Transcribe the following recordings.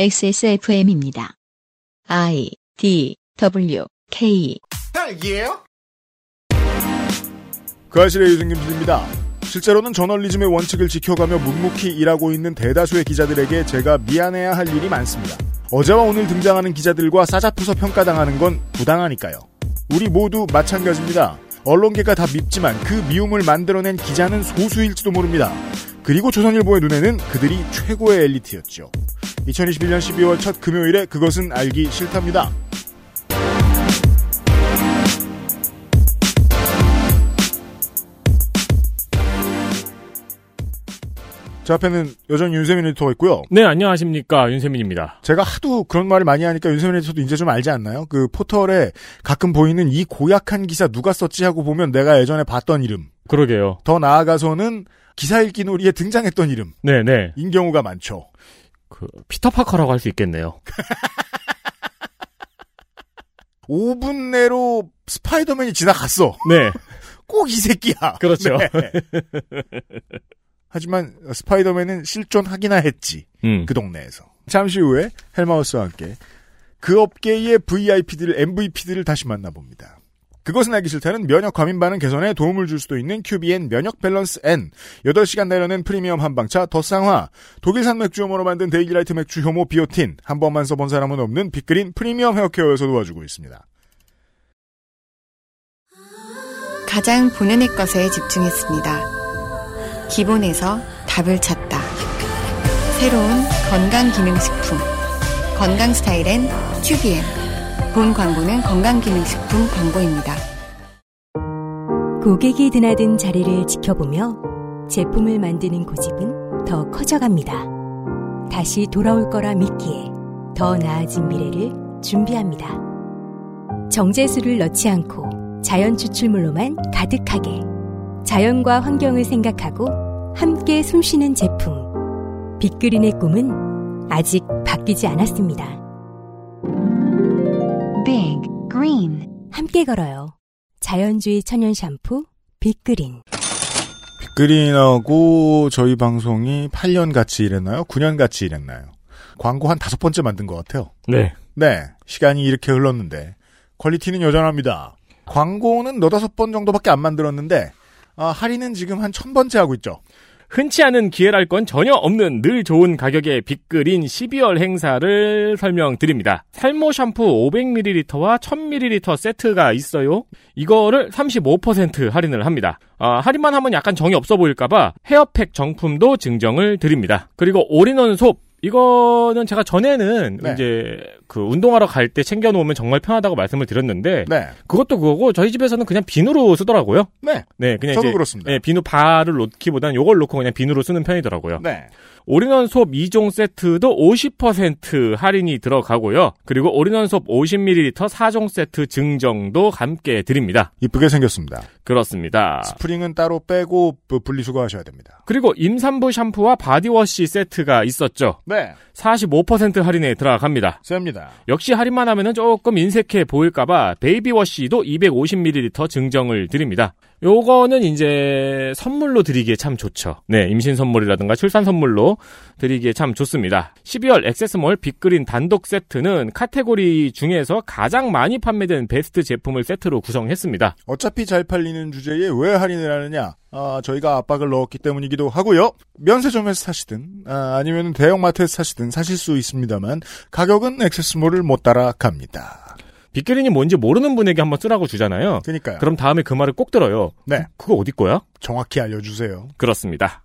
XSFM입니다. I D W K 딸기예요? 그 아실의 유승균 PD입니다. 실제로는 저널리즘의 원칙을 지켜가며 묵묵히 일하고 있는 대다수의 기자들에게 제가 미안해야 할 일이 많습니다. 어제와 오늘 등장하는 기자들과 싸잡혀서 평가당하는 건 부당하니까요. 우리 모두 마찬가지입니다. 언론계가 다 밉지만 그 미움을 만들어낸 기자는 소수일지도 모릅니다. 그리고 조선일보의 눈에는 그들이 최고의 엘리트였죠. 2021년 12월 첫 금요일에 그것은 알기 싫답니다. 제 앞에는 여전히 윤세민 에디터가 있고요. 네, 안녕하십니까. 윤세민입니다. 제가 하도 그런 말을 많이 하니까 윤세민 에디터도 이제 좀 알지 않나요? 그 포털에 가끔 보이는 이 고약한 기사 누가 썼지 하고 보면 내가 예전에 봤던 이름. 그러게요. 더 나아가서는 기사 읽기 놀이에 등장했던 이름. 네네. 인 경우가 많죠. 그, 피터 파커라고 할 수 있겠네요. 5분 내로 스파이더맨이 지나갔어. 네. 꼭 이 새끼야. 그렇죠. 네. 하지만 스파이더맨은 실존하기나 했지. 음. 그 동네에서. 잠시 후에 헬마우스와 함께 그 업계의 VIP들, MVP들을 다시 만나봅니다. 그것은 알기 싫다는 면역 과민 반응 개선에 도움을 줄 수도 있는 QBN 면역 밸런스 N, 8시간 내려는 프리미엄 한방차 더 쌍화, 독일산 맥주 효모로 만든 데일리라이트 맥주 효모 비오틴, 한 번만 써본 사람은 없는 빅그린 프리미엄 헤어케어에서 도와주고 있습니다. 가장 본연의 것에 집중했습니다. 기본에서 답을 찾다. 새로운 건강기능식품. 건강 스타일엔 튜비엔. 본 광고는 건강기능식품 광고입니다. 고객이 드나든 자리를 지켜보며 제품을 만드는 고집은 더 커져갑니다. 다시 돌아올 거라 믿기에 더 나아진 미래를 준비합니다. 정제수를 넣지 않고 자연 추출물로만 가득하게 자연과 환경을 생각하고 함께 숨쉬는 제품. 빅그린의 꿈은 아직 바뀌지 않았습니다. Big Green 함께 걸어요. 자연주의 천연 샴푸 빅그린. 빅그린하고 저희 방송이 8년 같이 일했나요? 9년 같이 일했나요? 광고 한 다섯 번째 만든 것 같아요. 네. 네, 시간이 이렇게 흘렀는데 퀄리티는 여전합니다. 광고는 너다섯 번 정도밖에 안 만들었는데 아, 할인은 지금 한 천 번째 하고 있죠. 흔치 않은 기회랄 건 전혀 없는 늘 좋은 가격의 빅그린 12월 행사를 설명드립니다. 탈모 샴푸 500ml와 1000ml 세트가 있어요. 이거를 35% 할인을 합니다. 아, 할인만 하면 약간 정이 없어 보일까봐 헤어팩 정품도 증정을 드립니다. 그리고 all-in-one soap 이거는 제가 전에는 네. 이제 그 운동하러 갈 때 챙겨 놓으면 정말 편하다고 말씀을 드렸는데 네, 그것도 그거고 저희 집에서는 그냥 비누로 쓰더라고요. 네, 네, 그냥 저도 이제 그렇습니다. 네, 비누 바를 놓기보다는 요걸 놓고 그냥 비누로 쓰는 편이더라고요. 네. all-in-one soap 2종 세트도 50% 할인이 들어가고요. 그리고 all-in-one soap 50ml 4종 세트 증정도 함께 드립니다. 이쁘게 생겼습니다. 그렇습니다. 스프링은 따로 빼고 부- 분리수거하셔야 됩니다. 그리고 임산부 샴푸와 바디워시 세트가 있었죠. 네, 45% 할인에 들어갑니다. 셉니다. 역시 할인만 하면은 조금 인색해 보일까봐 baby wash도 250ml 증정을 드립니다. 요거는 이제 선물로 드리기에 참 좋죠. 네, 임신 선물이라든가 출산 선물로 드리기에 참 좋습니다. 12월 액세스몰 빅그린 단독 세트는 카테고리 중에서 가장 많이 판매된 베스트 제품을 세트로 구성했습니다. 어차피 잘 팔리는 주제에 왜 할인을 하느냐? 아, 저희가 압박을 넣었기 때문이기도 하고요. 면세점에서 사시든 아, 아니면 대형마트에서 사시든 사실 수 있습니다만 가격은 액세스몰을 못 따라갑니다. 빅그린이 뭔지 모르는 분에게 한번 쓰라고 주잖아요. 그러니까요. 그럼 다음에 그 말을 꼭 들어요. 네, 그거 어디 거야? 정확히 알려주세요. 그렇습니다.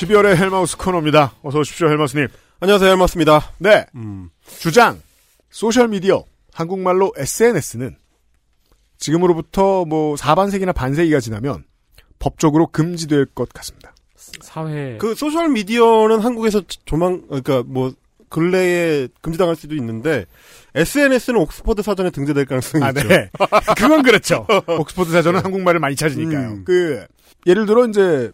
12월의 헬마우스 코너입니다. 어서 오십시오, 헬마우스님. 안녕하세요 헬마우스입니다 네. 주장, 소셜미디어, 한국말로 SNS는 지금으로부터 뭐 4반세기나 반세기가 지나면 법적으로 금지될 것 같습니다. 사회 그 소셜 미디어는 한국에서 조만 그러니까 뭐 근래에 금지당할 수도 있는데 SNS는 옥스퍼드 사전에 등재될 가능성이 아, 있죠. 네. 그건 그렇죠. 옥스퍼드 사전은 한국말을 많이 찾으니까요. 음. 그, 예를 들어, 이제,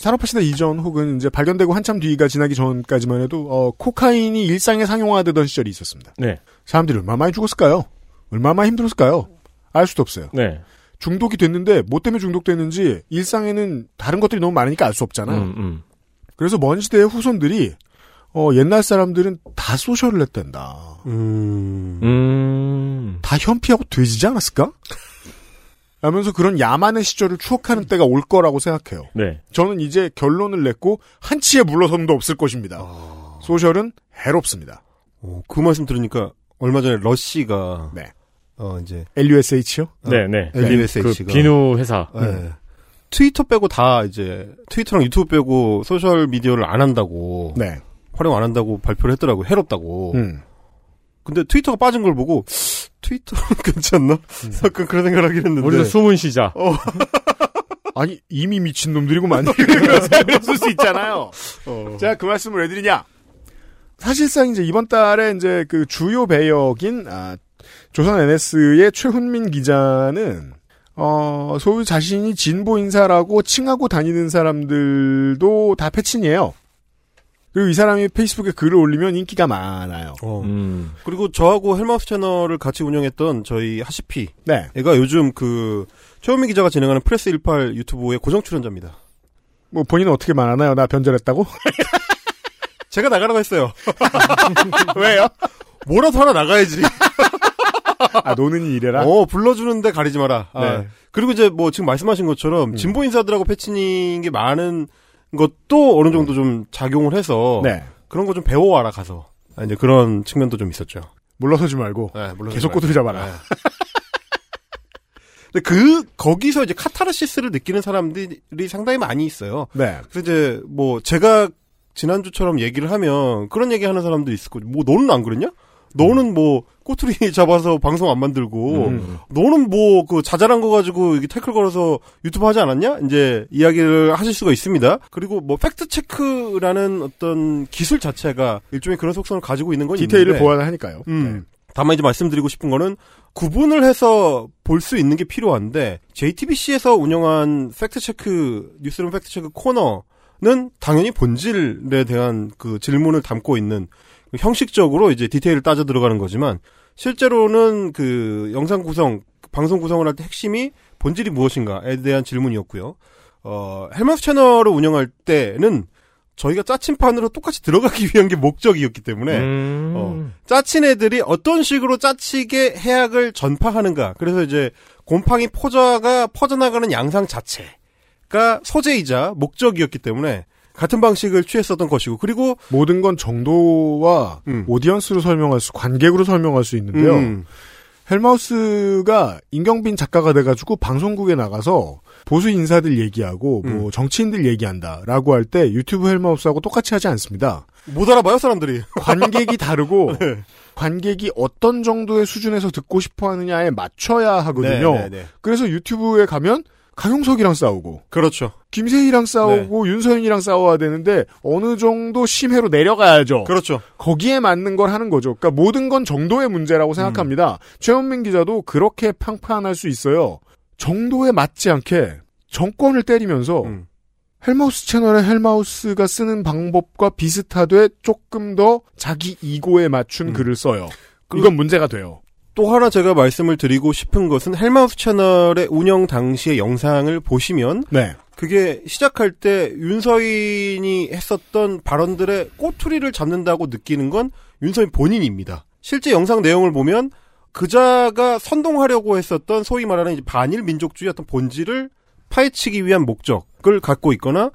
산업화 시대 이전 혹은 이제 발견되고 한참 뒤가 지나기 전까지만 해도, 어, 코카인이 일상에 상용화되던 시절이 있었습니다. 네. 사람들이 얼마나 많이 죽었을까요? 얼마나 많이 힘들었을까요? 알 수도 없어요. 네. 중독이 됐는데, 뭐 때문에 중독됐는지, 일상에는 다른 것들이 너무 많으니까 알 수 없잖아요. 음, 음. 그래서 먼 시대의 후손들이, 어, 옛날 사람들은 다 소셜을 했댄다. 음. 음. 다 현피하고 돼지지 않았을까? 하면서 그런 야만의 시절을 추억하는 때가 올 거라고 생각해요. 네. 저는 이제 결론을 냈고 한치의 물러섬도 없을 것입니다. 소셜은 해롭습니다. 어, 그 말씀 들으니까 얼마 전에 러쉬가 네. 어 이제 LUSH요? 네, 네. LUSH가 그 비누 회사. 예. 트위터 빼고 다 이제 트위터랑 유튜브 빼고 소셜 미디어를 안 한다고 네. 활용 안 한다고 발표를 했더라고 해롭다고. 음. 근데 트위터가 빠진 걸 보고 트위터는 괜찮나? 약간 그런 생각을 하긴 했는데. 우리도 숨은 쉬자. 아니 이미 미친 놈들이구만. 그럴 수 있잖아요. 어. 제가 그 말씀을 왜 드리냐? 사실상 이제 이번 달에 이제 그 주요 배역인 아, 조선 NS의 최훈민 기자는 어 소위 자신이 진보 인사라고 칭하고 다니는 사람들도 다 페친이에요. 그리고 이 사람이 페이스북에 글을 올리면 인기가 많아요. 어. 음. 그리고 저하고 헬마우스 채널을 같이 운영했던 저희 하CP 네. 애가 요즘 그 최훈민 기자가 진행하는 프레스 18 유튜브의 고정 출연자입니다. 뭐 본인은 어떻게 말하나요? 나 변절했다고? 제가 나가라고 했어요. 왜요? 뭐라도 하나 나가야지. 아 노느니 일해라. 어, 불러주는데 가리지 마라. 아, 네. 그리고 이제 뭐 지금 말씀하신 것처럼 음. 진보 인사들하고 페친인 게 많은 것도 어느 정도 좀 작용을 해서 네. 그런 거 좀 배워와라 가서. 아, 이제 그런 측면도 좀 있었죠. 물러서지 말고 네, 물론 계속 꼬투리 잡아라. 네. 근데 그 거기서 이제 카타르시스를 느끼는 사람들이 상당히 많이 있어요. 네. 그래서 이제 뭐 제가 지난주처럼 얘기를 하면 그런 얘기 하는 사람도 있을 거고 뭐 너는 안 그랬냐? 너는 뭐 꼬투리 잡아서 방송 안 만들고 음. 너는 뭐 그 자잘한 거 가지고 이게 태클 걸어서 유튜브 하지 않았냐? 이제 이야기를 하실 수가 있습니다. 그리고 뭐 팩트 체크라는 어떤 기술 자체가 일종의 그런 속성을 가지고 있는 건 디테일을 있는데 보완하니까요. 음. 다만 이제 말씀드리고 싶은 거는 구분을 해서 볼 수 있는 게 필요한데 JTBC에서 운영한 팩트 체크 뉴스룸 팩트 체크 코너는 당연히 본질에 대한 그 질문을 담고 있는 그 형식적으로 이제 디테일을 따져 들어가는 거지만 실제로는 그 영상 구성 방송 구성을 할 때 핵심이 본질이 무엇인가에 대한 질문이었고요. 어 헬마스 채널을 운영할 때는 저희가 짜침판으로 똑같이 들어가기 위한 게 목적이었기 때문에 음. 어. 짜친 애들이 어떤 식으로 짜치게 해악을 전파하는가. 그래서 이제 곰팡이 포자가 퍼져나가는 양상 자체가 소재이자 목적이었기 때문에 같은 방식을 취했었던 것이고 그리고 모든 건 정도와 음. 오디언스로 설명할 수, 관객으로 설명할 수 있는데요. 음, 헬마우스가 임경빈 작가가 돼가지고 방송국에 나가서 보수 인사들 얘기하고 뭐 음. 정치인들 얘기한다라고 할 때 유튜브 헬마우스하고 똑같이 하지 않습니다. 못 알아봐요 사람들이. 관객이 다르고 네. 관객이 어떤 정도의 수준에서 듣고 싶어 하느냐에 맞춰야 하거든요. 네, 네, 네. 그래서 유튜브에 가면 강용석이랑 싸우고 그렇죠. 김세희랑 싸우고 네. 윤서인이랑 싸워야 되는데 어느 정도 심해로 내려가야죠. 그렇죠. 거기에 맞는 걸 하는 거죠. 그러니까 모든 건 정도의 문제라고 생각합니다. 최원민 기자도 그렇게 평판할 수 있어요. 정도에 맞지 않게 정권을 때리면서 음. 헬마우스 채널의 헬마우스가 쓰는 방법과 비슷하되 조금 더 자기 이고에 맞춘 음. 글을 써요. 그- 이건 문제가 돼요. 또 하나 제가 말씀을 드리고 싶은 것은 헬마우스 채널의 운영 당시의 영상을 보시면 네. 그게 시작할 때 윤서인이 했었던 발언들의 꼬투리를 잡는다고 느끼는 건 윤서인 본인입니다. 실제 영상 내용을 보면 그자가 선동하려고 했었던 소위 말하는 반일 민족주의 어떤 본질을 파헤치기 위한 목적을 갖고 있거나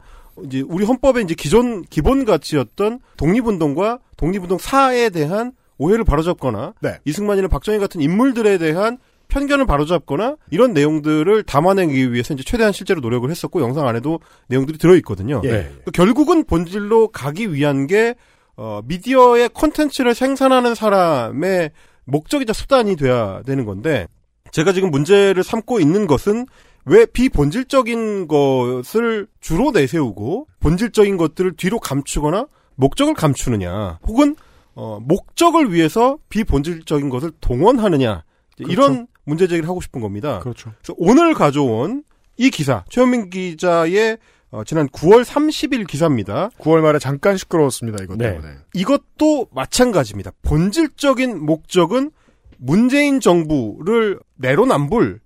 이제 우리 헌법의 이제 기존 기본 가치였던 독립운동과 독립운동 사에 대한 오해를 바로잡거나 네. 이승만이나 박정희 같은 인물들에 대한 편견을 바로잡거나 이런 내용들을 담아내기 위해서 이제 최대한 실제로 노력을 했었고 영상 안에도 내용들이 들어 있거든요. 예. 그 결국은 본질로 가기 위한 게 어, 미디어의 콘텐츠를 생산하는 사람의 목적이자 수단이 돼야 되는 건데 제가 지금 문제를 삼고 있는 것은 왜 비본질적인 것을 주로 내세우고 본질적인 것들을 뒤로 감추거나 목적을 감추느냐, 혹은 어, 목적을 위해서 비본질적인 것을 동원하느냐 이제 이런 문제 제기를 하고 싶은 겁니다. 그렇죠. 그래서 오늘 가져온 이 기사 최현민 기자의 어, 지난 9월 30일 기사입니다. 9월 말에 잠깐 시끄러웠습니다. 이것 네. 때문에. 이것도 마찬가지입니다. 본질적인 목적은 문재인 정부를 내로남불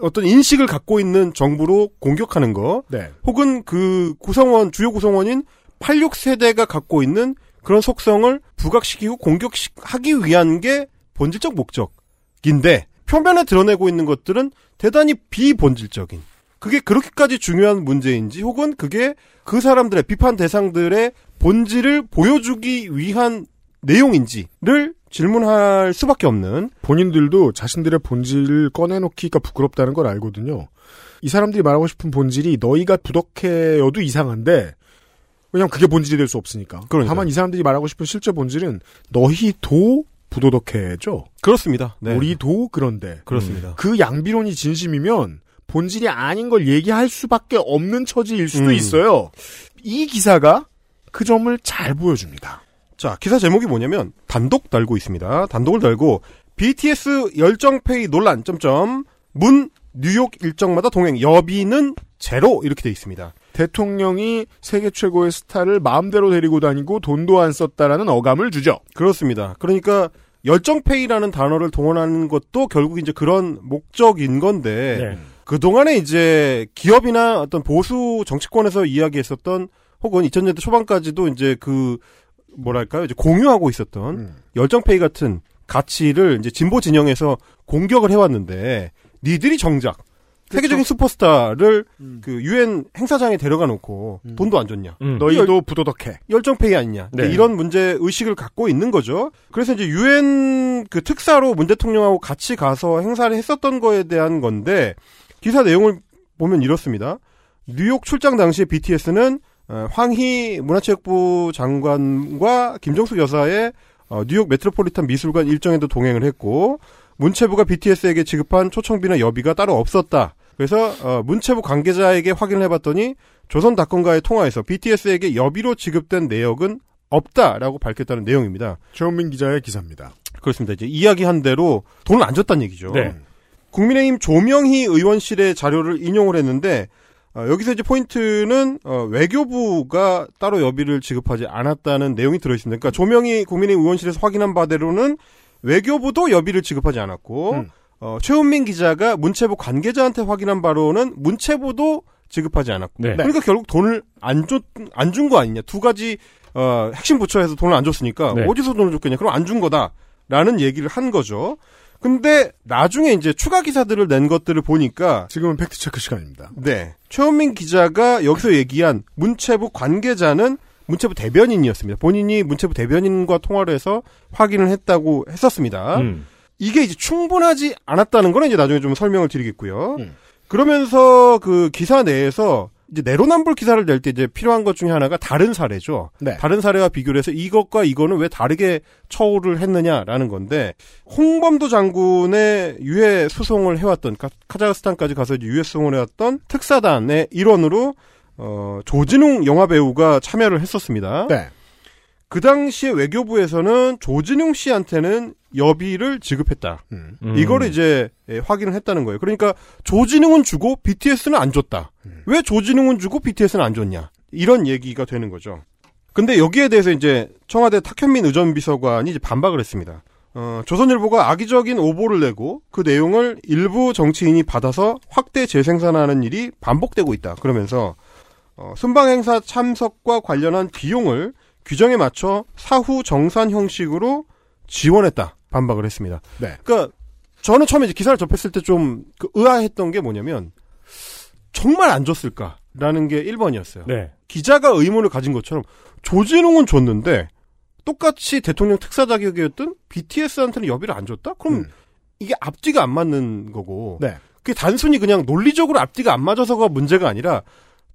어떤 인식을 갖고 있는 정부로 공격하는 거, 네. 혹은 그 구성원 주요 구성원인 86세대가 갖고 있는 그런 속성을 부각시키고 공격하기 위한 게 본질적 목적인데 표면에 드러내고 있는 것들은 대단히 비본질적인 그게 그렇게까지 중요한 문제인지 혹은 그게 그 사람들의 비판 대상들의 본질을 보여주기 위한 내용인지를 질문할 수밖에 없는 본인들도 자신들의 본질을 꺼내놓기가 부끄럽다는 걸 알거든요. 이 사람들이 말하고 싶은 본질이 너희가 부덕해여도 이상한데 왜냐면 그게 본질이 될 수 없으니까. 그러니까요. 다만 이 사람들이 말하고 싶은 실제 본질은 너희도 부도덕해져. 그렇습니다. 네. 우리도 그런데. 그렇습니다. 그 양비론이 진심이면 본질이 아닌 걸 얘기할 수밖에 없는 처지일 수도 음. 있어요. 이 기사가 그 점을 잘 보여줍니다. 자, 기사 제목이 뭐냐면 단독 달고 있습니다. 단독을 달고 BTS 열정 페이 논란 점점 문 뉴욕 일정마다 동행 여비는 제로 이렇게 돼 있습니다. 대통령이 세계 최고의 스타를 마음대로 데리고 다니고 돈도 안 썼다라는 어감을 주죠. 그렇습니다. 그러니까 열정페이라는 단어를 동원하는 것도 결국 이제 그런 목적인 건데 네. 그동안에 이제 기업이나 어떤 보수 정치권에서 이야기했었던 혹은 2000년대 초반까지도 이제 그 뭐랄까요? 이제 공유하고 있었던 음. 열정페이 같은 가치를 이제 진보 진영에서 공격을 해왔는데 니들이 정작 세계적인 슈퍼스타를 음. 그 유엔 행사장에 데려가 놓고 음. 돈도 안 줬냐? 음. 너희도 부도덕해. 열정페이 아니냐? 네. 이런 문제 의식을 갖고 있는 거죠. 그래서 이제 유엔 그 특사로 문 대통령하고 같이 가서 행사를 했었던 거에 대한 건데 기사 내용을 보면 이렇습니다. 뉴욕 출장 당시에 BTS는 어, 황희 문화체육부 장관과 김정숙 여사의 어, 뉴욕 메트로폴리탄 미술관 일정에도 동행을 했고 문체부가 BTS에게 지급한 초청비나 여비가 따로 없었다. 그래서 어, 문체부 관계자에게 확인을 해봤더니 조선닷컴과의 통화에서 BTS에게 여비로 지급된 내역은 없다라고 밝혔다는 내용입니다. 최원민 기자의 기사입니다. 그렇습니다. 이제 이야기한 대로 돈을 안 줬다는 얘기죠. 네. 국민의힘 조명희 의원실의 자료를 인용을 했는데 어, 여기서 이제 포인트는 어, 외교부가 따로 여비를 지급하지 않았다는 내용이 들어있습니다. 그러니까 조명희 국민의힘 의원실에서 확인한 바대로는 외교부도 여비를 지급하지 않았고 음. 어, 최은민 기자가 문체부 관계자한테 확인한 바로는 문체부도 지급하지 않았고 네. 그러니까 결국 돈을 안 줬, 안 준 거 아니냐. 두 가지, 어, 핵심 부처에서 돈을 안 줬으니까, 네. 어디서 돈을 줬겠냐. 그럼 안 준 거다. 라는 얘기를 한 거죠. 근데, 나중에 이제 추가 기사들을 낸 것들을 보니까, 지금은 팩트체크 시간입니다. 네. 최원민 기자가 여기서 얘기한 문체부 관계자는 문체부 대변인이었습니다. 본인이 문체부 대변인과 통화를 해서 확인을 했다고 했었습니다. 음. 이게 이제 충분하지 않았다는 거는 이제 나중에 좀 설명을 드리겠고요. 음. 그러면서 그 기사 내에서 이제 내로남불 기사를 낼 때 이제 필요한 것 중에 하나가 다른 사례죠. 네. 다른 사례와 비교를 해서 이것과 이거는 왜 다르게 처우를 했느냐라는 건데 홍범도 장군의 유해 수송을 해왔던 카- 카자흐스탄까지 가서 이제 유해 수송을 해왔던 특사단의 일원으로 어, 조진웅 영화 배우가 참여를 했었습니다. 네. 그 당시에 외교부에서는 조진웅 씨한테는 여비를 지급했다. 음. 음. 이거를 이제 예, 확인을 했다는 거예요. 그러니까 조진웅은 주고 BTS는 안 줬다. 음. 왜 조진웅은 주고 BTS는 안 줬냐? 이런 얘기가 되는 거죠. 근데 여기에 대해서 이제 청와대 탁현민 의전비서관이 이제 반박을 했습니다. 어, 조선일보가 악의적인 오보를 내고 그 내용을 일부 정치인이 받아서 확대 재생산하는 일이 반복되고 있다. 그러면서 어, 순방 행사 참석과 관련한 비용을 규정에 맞춰 사후 정산 형식으로 지원했다. 반박을 했습니다. 네. 그러니까 저는 처음에 이제 기사를 접했을 때좀그 의아했던 게 뭐냐면 정말 안 줬을까라는 게 1번이었어요. 네. 기자가 의문을 가진 것처럼 조진웅은 줬는데 똑같이 대통령 특사 자격이었던 BTS한테는 여비를 안 줬다? 그럼 음. 이게 앞뒤가 안 맞는 거고 네. 그게 단순히 그냥 논리적으로 앞뒤가 안 맞아서가 문제가 아니라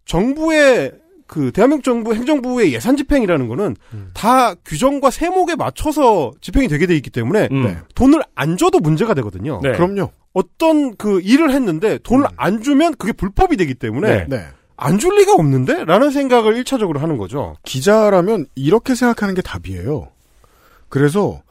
정부의 그 대한민국 정부 행정부의 예산 집행이라는 거는 음. 다 규정과 세목에 맞춰서 집행이 되게 돼 있기 때문에 음. 네. 돈을 안 줘도 문제가 되거든요. 네. 그럼요. 어떤 그 일을 했는데 돈을 안 주면 그게 불법이 되기 때문에 네. 안 줄 리가 없는데? 라는 생각을 1차적으로 하는 거죠. 기자라면 이렇게 생각하는 게 답이에요. 그래서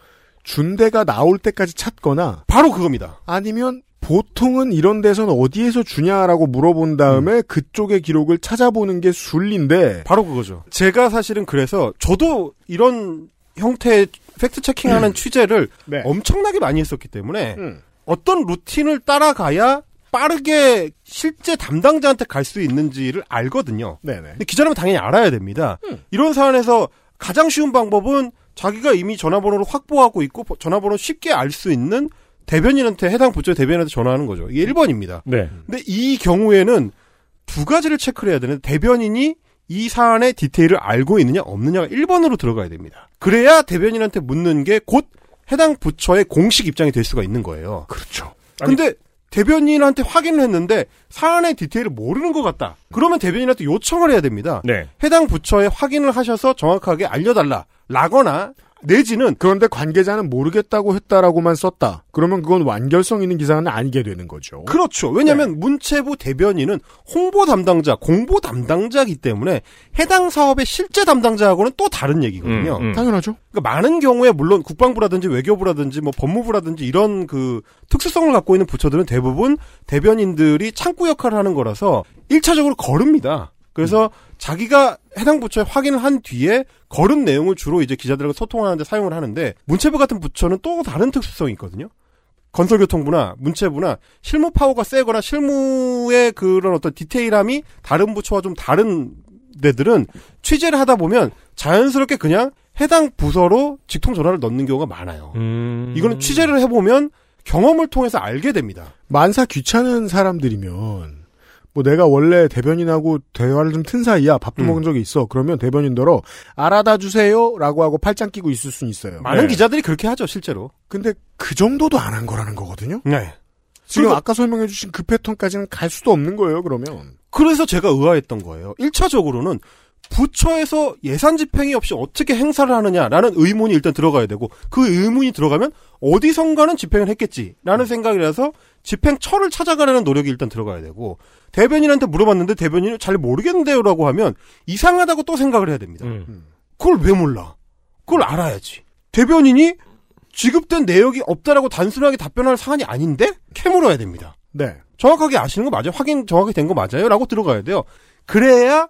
준대가 나올 때까지 찾거나 바로 그겁니다. 아니면 보통은 이런 데서는 어디에서 주냐라고 물어본 다음에 그쪽의 기록을 찾아보는 게 순리인데 바로 그거죠. 제가 사실은 그래서 저도 이런 형태의 팩트 체킹하는 취재를 네. 엄청나게 많이 했었기 때문에 음. 어떤 루틴을 따라가야 빠르게 실제 담당자한테 갈 수 있는지를 알거든요. 네네. 근데 기자라면 당연히 알아야 됩니다. 이런 사안에서 가장 쉬운 방법은 자기가 이미 전화번호를 확보하고 있고 전화번호 쉽게 알 수 있는 대변인한테 해당 부처의 대변인한테 전화하는 거죠. 이게 1번입니다. 네. 근데 이 경우에는 두 가지를 체크를 해야 되는데 대변인이 이 사안의 디테일을 알고 있느냐 없느냐가 1번으로 들어가야 됩니다. 그래야 대변인한테 묻는 게 곧 해당 부처의 공식 입장이 될 수가 있는 거예요. 그렇죠. 근데 대변인한테 확인을 했는데 사안의 디테일을 모르는 것 같다. 그러면 대변인한테 요청을 해야 됩니다. 네. 해당 부처에 확인을 하셔서 정확하게 알려달라. 라거나 내지는 그런데 관계자는 모르겠다고 했다라고만 썼다. 그러면 그건 완결성 있는 기사는 아니게 되는 거죠. 그렇죠. 왜냐하면 문체부 대변인은 홍보 담당자, 공보 담당자이기 때문에 해당 사업의 실제 담당자하고는 또 다른 얘기거든요. 음, 음. 당연하죠. 그러니까 많은 경우에 물론 국방부라든지 외교부라든지 뭐 법무부라든지 이런 그 특수성을 갖고 있는 부처들은 대부분 대변인들이 창구 역할을 하는 거라서 1차적으로 거릅니다. 그래서 자기가 해당 부처에 확인을 한 뒤에 거른 내용을 주로 이제 기자들과 소통하는데 사용을 하는데 문체부 같은 부처는 또 다른 특수성이 있거든요. 건설교통부나 문체부나 실무 파워가 세거나 실무의 그런 어떤 디테일함이 다른 부처와 좀 다른 데들은 취재를 하다 보면 자연스럽게 그냥 해당 부서로 직통 전화를 넣는 경우가 많아요. 음. 이거는 취재를 해보면 경험을 통해서 알게 됩니다. 만사 귀찮은 사람들이면 뭐 내가 원래 대변인하고 대화를 좀 튼 사이야 밥도 음. 먹은 적이 있어 그러면 대변인더러 알아다 주세요라고 하고 팔짱 끼고 있을 수는 있어요. 많은 네. 기자들이 그렇게 하죠, 실제로. 근데 그 정도도 안 한 거라는 거거든요. 네. 지금 그리고- 아까 설명해주신 그 패턴까지는 갈 수도 없는 거예요. 그러면 그래서 제가 의아했던 거예요. 1차적으로는 부처에서 예산 집행이 없이 어떻게 행사를 하느냐라는 의문이 일단 들어가야 되고 그 의문이 들어가면 어디선가는 집행을 했겠지라는 생각이라서 집행처를 찾아가려는 노력이 일단 들어가야 되고 대변인한테 물어봤는데 대변인이 잘 모르겠는데요라고 하면 이상하다고 또 생각을 해야 됩니다. 음. 그걸 왜 몰라? 그걸 알아야지. 대변인이 지급된 내역이 없다라고 단순하게 답변할 사안이 아닌데 캐물어야 됩니다. 네. 정확하게 아시는 거 맞아요? 확인 정확히 된 거 맞아요? 라고 들어가야 돼요. 그래야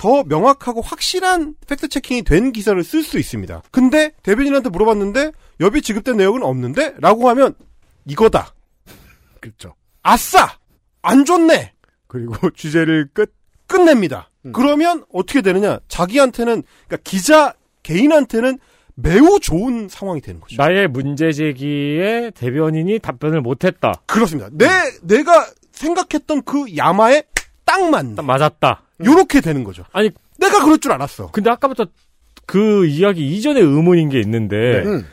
더 명확하고 확실한 팩트 체킹이 된 기사를 쓸 수 있습니다. 근데 대변인한테 물어봤는데 여비 지급된 내역은 없는데? 라고 하면 이거다. 그렇죠. 아싸! 안 좋네! 그리고 취재를 끝. 끝냅니다. 그러면 어떻게 되느냐? 자기한테는 그러니까 기자 개인한테는 매우 좋은 상황이 되는 거죠. 나의 문제 제기에 대변인이 답변을 못했다. 그렇습니다. 내 내가 생각했던 그 야마에 딱 맞네. 딱 맞았다. 요렇게 되는 거죠. 아니 내가 그럴 줄 알았어. 근데 아까부터 그 이야기 이전에 의문인 게 있는데 음.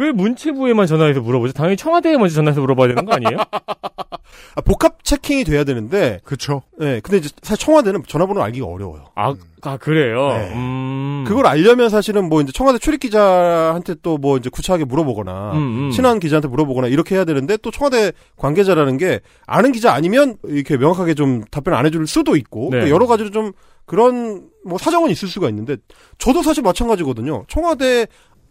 왜 문체부에만 전화해서 물어보죠? 당연히 청와대에 먼저 전화해서 물어봐야 되는 거 아니에요? 아, 복합 체킹이 돼야 되는데, 그렇죠. 예, 근데 이제 사실 청와대는 전화번호 알기가 어려워요. 아, 아, 그래요. 네. 음. 그걸 알려면 사실은 뭐 이제 청와대 출입 기자한테 또 뭐 이제 구차하게 물어보거나, 음, 음. 친한 기자한테 물어보거나 이렇게 해야 되는데 또 청와대 관계자라는 게 아는 기자 아니면 이렇게 명확하게 좀 답변 안 해줄 수도 있고 네. 또 여러 가지로 좀 그런 뭐 사정은 있을 수가 있는데 저도 사실 마찬가지거든요. 청와대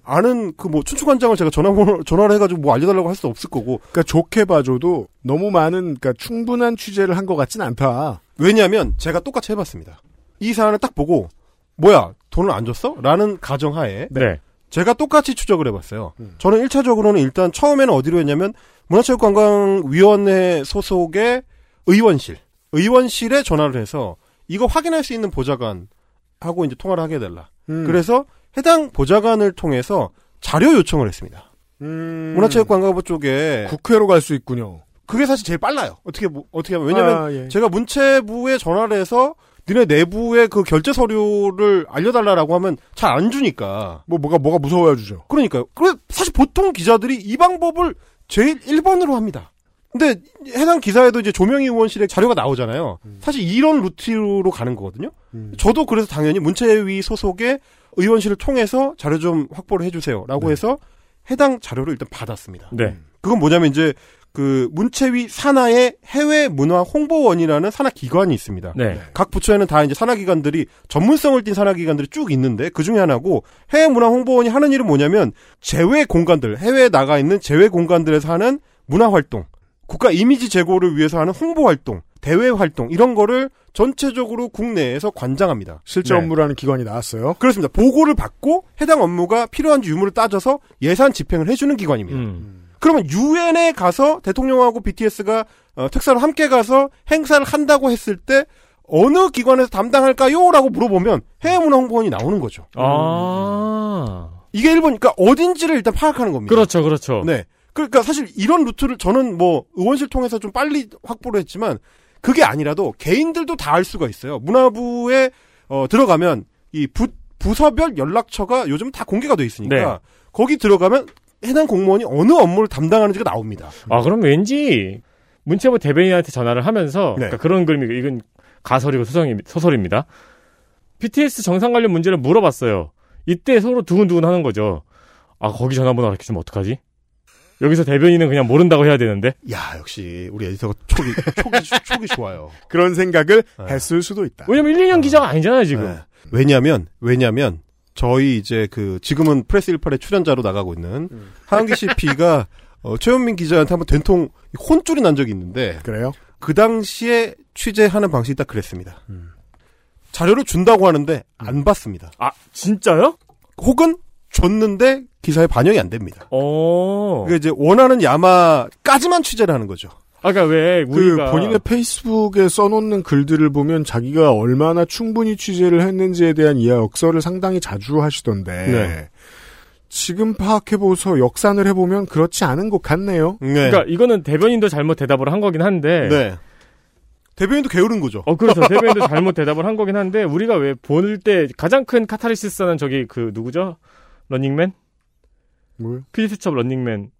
아는 그 뭐 춘추관장을 제가 전화번호 전화를 해가지고 뭐 알려달라고 할 수 없을 거고 그러니까 좋게 봐줘도 너무 많은 그러니까 충분한 취재를 한 것 같진 않다. 왜냐하면 제가 똑같이 해봤습니다. 이 사안을 딱 보고 뭐야 돈을 안 줬어? 라는 가정하에 네. 제가 똑같이 추적을 해봤어요. 음. 저는 1차적으로는 일단 처음에는 어디로 했냐면 문화체육관광위원회 소속의 의원실, 의원실에 전화를 해서 이거 확인할 수 있는 보좌관하고 이제 통화를 하게 해달라. 음. 그래서 해당 보좌관을 통해서 자료 요청을 했습니다. 음. 문화체육관광부 쪽에 국회로 갈 수 있군요. 그게 사실 제일 빨라요. 어떻게 뭐- 어떻게 하면 왜냐면 아, 예. 제가 문체부에 전화를 해서 니네 내부의 그 결제 서류를 알려달라라고 하면 잘 안 주니까. 뭐 뭐가 뭐가 무서워야 주죠. 그러니까요. 그래 사실 보통 기자들이 이 방법을 제일 1번으로 합니다. 근데 해당 기사에도 이제 조명희 의원실의 자료가 나오잖아요. 사실 이런 루트로 가는 거거든요. 음. 저도 그래서 당연히 문체위 소속의 의원실을 통해서 자료 좀 확보를 해주세요라고 네. 해서 해당 자료를 일단 받았습니다. 네. 그건 뭐냐면 이제 그 문체위 산하의 해외 문화 홍보원이라는 산하 기관이 있습니다. 네. 각 부처에는 다 이제 산하 기관들이 전문성을 띈 산하 기관들이 쭉 있는데 그 중에 하나고 해외 문화 홍보원이 하는 일은 뭐냐면 제외 공간들 해외에 나가 있는 제외 공간들에서 하는 문화 활동, 국가 이미지 제고를 위해서 하는 홍보 활동, 대외 활동 이런 거를 전체적으로 국내에서 관장합니다. 실제 네. 업무라는 기관이 나왔어요. 그렇습니다. 보고를 받고 해당 업무가 필요한지 유무를 따져서 예산 집행을 해주는 기관입니다. 음. 그러면 유엔에 가서 대통령하고 BTS가 어, 특사로 함께 가서 행사를 한다고 했을 때 어느 기관에서 담당할까요? 라고 물어보면 해외문화홍보원이 나오는 거죠. 아. 이게 일본이니까 어딘지를 일단 파악하는 겁니다. 그렇죠, 그렇죠. 네. 그러니까 사실 이런 루트를 저는 뭐 의원실 통해서 좀 빨리 확보를 했지만 그게 아니라도 개인들도 다 알 수가 있어요. 문화부에 어, 들어가면 이 부, 부서별 연락처가 요즘 다 공개가 돼 있으니까 네. 거기 들어가면 해당 공무원이 어느 업무를 담당하는지가 나옵니다. 아, 그럼 왠지 문체부 대변인한테 전화를 하면서 네. 그러니까 그런 그림이 이건 가설이고 소설이, 소설입니다. BTS 정상 관련 문제를 물어봤어요. 이때 서로 두근두근 하는 거죠. 아, 거기 전화번호 알려주면 어떡하지? 여기서 대변인은 그냥 모른다고 해야 되는데. 야 역시 우리 에디터가 촉이 촉이 촉이 좋아요. 그런 생각을 네. 했을 수도 있다. 왜냐면 1, 2년 기자가 아니잖아요, 지금. 네. 왜냐면 왜냐면 저희 이제 그 지금은 프레스 18의 출연자로 나가고 있는 하은기 CP가 어, 최현민 기자한테 한번 된통 혼쭐이 난 적이 있는데 그래요? 그 당시에 취재하는 방식이 딱 그랬습니다. 자료를 준다고 하는데 안 받습니다. 아, 진짜요? 혹은 줬는데 기사에 반영이 안 됩니다. 어. 그러니까 이제 원하는 야마까지만 취재를 하는 거죠. 아까 왜그 우리가 본인의 페이스북에 써놓는 글들을 보면 자기가 얼마나 충분히 취재를 했는지에 대한 이해 역설을 상당히 자주 하시던데 네. 지금 파악해보서 역산을 해보면 그렇지 않은 것 같네요. 네. 그러니까 이거는 대변인도 잘못 대답을 한 거긴 한데. 네. 대변인도 게으른 거죠. 어, 그렇죠. 대변인도 잘못 대답을 한 거긴 한데, 우리가 왜볼때 가장 큰 카타르시스는 저기 그 누구죠? 런닝맨? 뭐요? 피디수첩 런닝맨.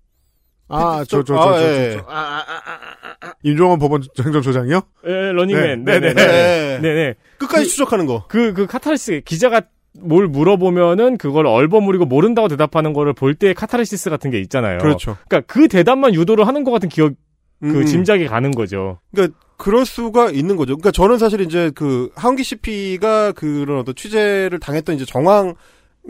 아, 저, 저, 저, 아, 저, 예. 저, 저. 임종원 법원 행정처장이요? 예, 런닝맨. 네, 네, 네, 네, 네. 네, 네. 끝까지 그- 추적하는 거. 그, 그 카타르시스, 기자가 뭘 물어보면은 그걸 얼버무리고 모른다고 대답하는 거를 볼때 카타르시스 같은 게 있잖아요. 그렇죠. 그러니까 그 대답만 유도를 하는 것 같은 기억, 그 음, 음. 짐작이 가는 거죠. 그러니까 그럴 수가 있는 거죠. 그러니까 저는 사실 이제 그 하은기 CP가 그런 어떤 취재를 당했던 이제 정황